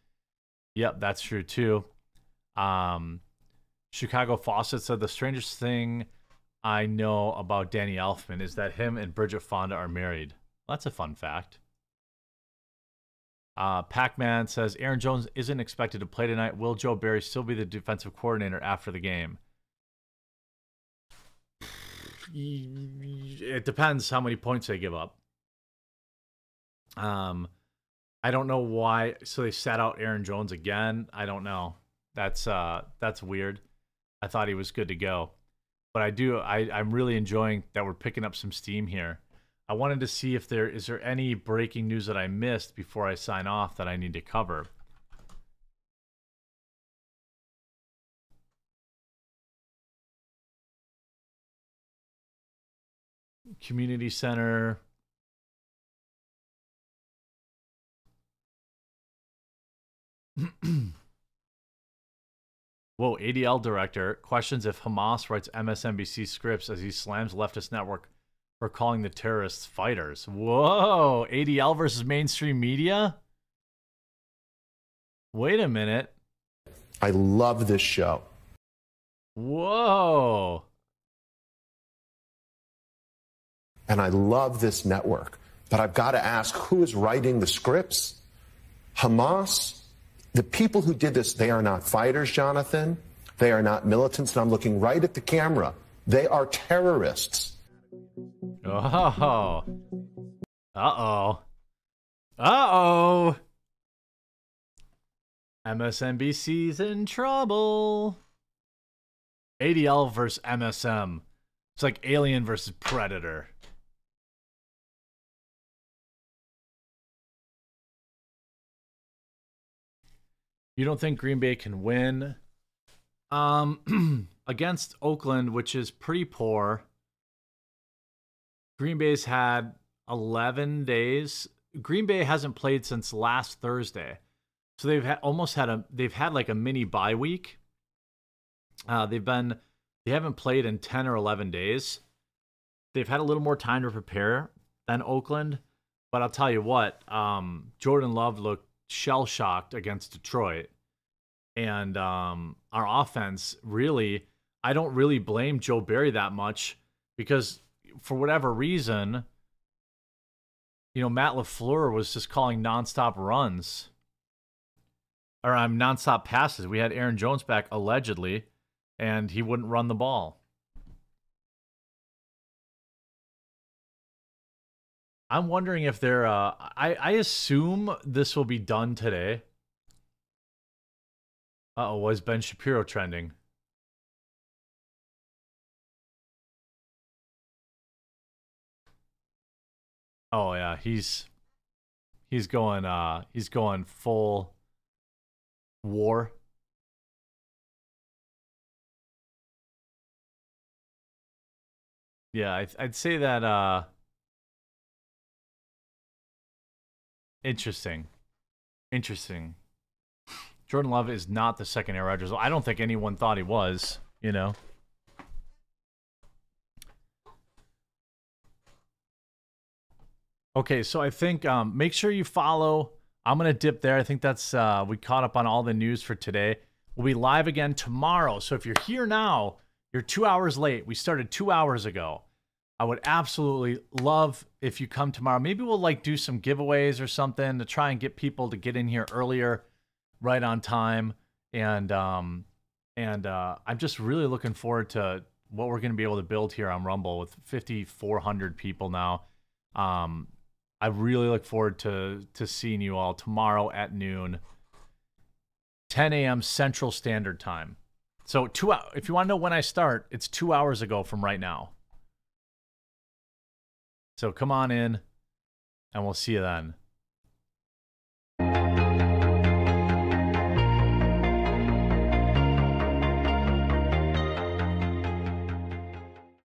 Yep, that's true too. Um, Chicago Fawcett said the strangest thing I know about Danny Elfman is that him and Bridget Fonda are married. That's a fun fact. Uh, Pac Man says Aaron Jones isn't expected to play tonight. Will Joe Barry still be the defensive coordinator after the game? *sighs* It depends how many points they give up. Um, I don't know why. So they sat out Aaron Jones again. I don't know. That's uh, that's weird. I thought he was good to go, but I do. I I'm really enjoying that we're picking up some steam here. I wanted to see if there is there any breaking news that I missed before I sign off that I need to cover. Community center. *clears throat* Whoa, ADL director questions if Hamas writes MSNBC scripts as he slams leftist network for calling the terrorists fighters. Whoa, ADL versus mainstream media? Wait a minute. I love this show. Whoa. And I love this network. But I've got to ask who is writing the scripts? Hamas? The people who did this, they are not fighters, Jonathan. They are not militants. And I'm looking right at the camera. They are terrorists. Oh. Uh oh. Uh oh. MSNBC's in trouble. ADL versus MSM. It's like Alien versus Predator. You don't think Green Bay can win? Um, *clears throat* against Oakland, which is pretty poor. Green Bay's had 11 days. Green Bay hasn't played since last Thursday. So they've almost had a they've had like a mini bye week. Uh, they've been they haven't played in 10 or 11 days. They've had a little more time to prepare than Oakland, but I'll tell you what, um, Jordan Love looked shell shocked against Detroit. And um, our offense really, I don't really blame Joe Barry that much because for whatever reason, you know, Matt LaFleur was just calling nonstop runs. Or um, nonstop passes. We had Aaron Jones back allegedly, and he wouldn't run the ball. I'm wondering if they're. Uh, I I assume this will be done today. Uh oh, was Ben Shapiro trending? Oh yeah, he's he's going uh he's going full war. Yeah, I, I'd say that uh Interesting. Interesting. Jordan Love is not the second Aaron Rodgers. I don't think anyone thought he was, you know. Okay, so I think um, make sure you follow. I'm gonna dip there. I think that's uh, we caught up on all the news for today. We'll be live again tomorrow. So if you're here now, you're two hours late. We started two hours ago. I would absolutely love if you come tomorrow. Maybe we'll like do some giveaways or something to try and get people to get in here earlier, right on time. And um and uh I'm just really looking forward to what we're going to be able to build here on Rumble with 5400 people now. Um I really look forward to to seeing you all tomorrow at noon 10 a.m. Central Standard Time. So two if you want to know when I start, it's 2 hours ago from right now. So come on in, and we'll see you then.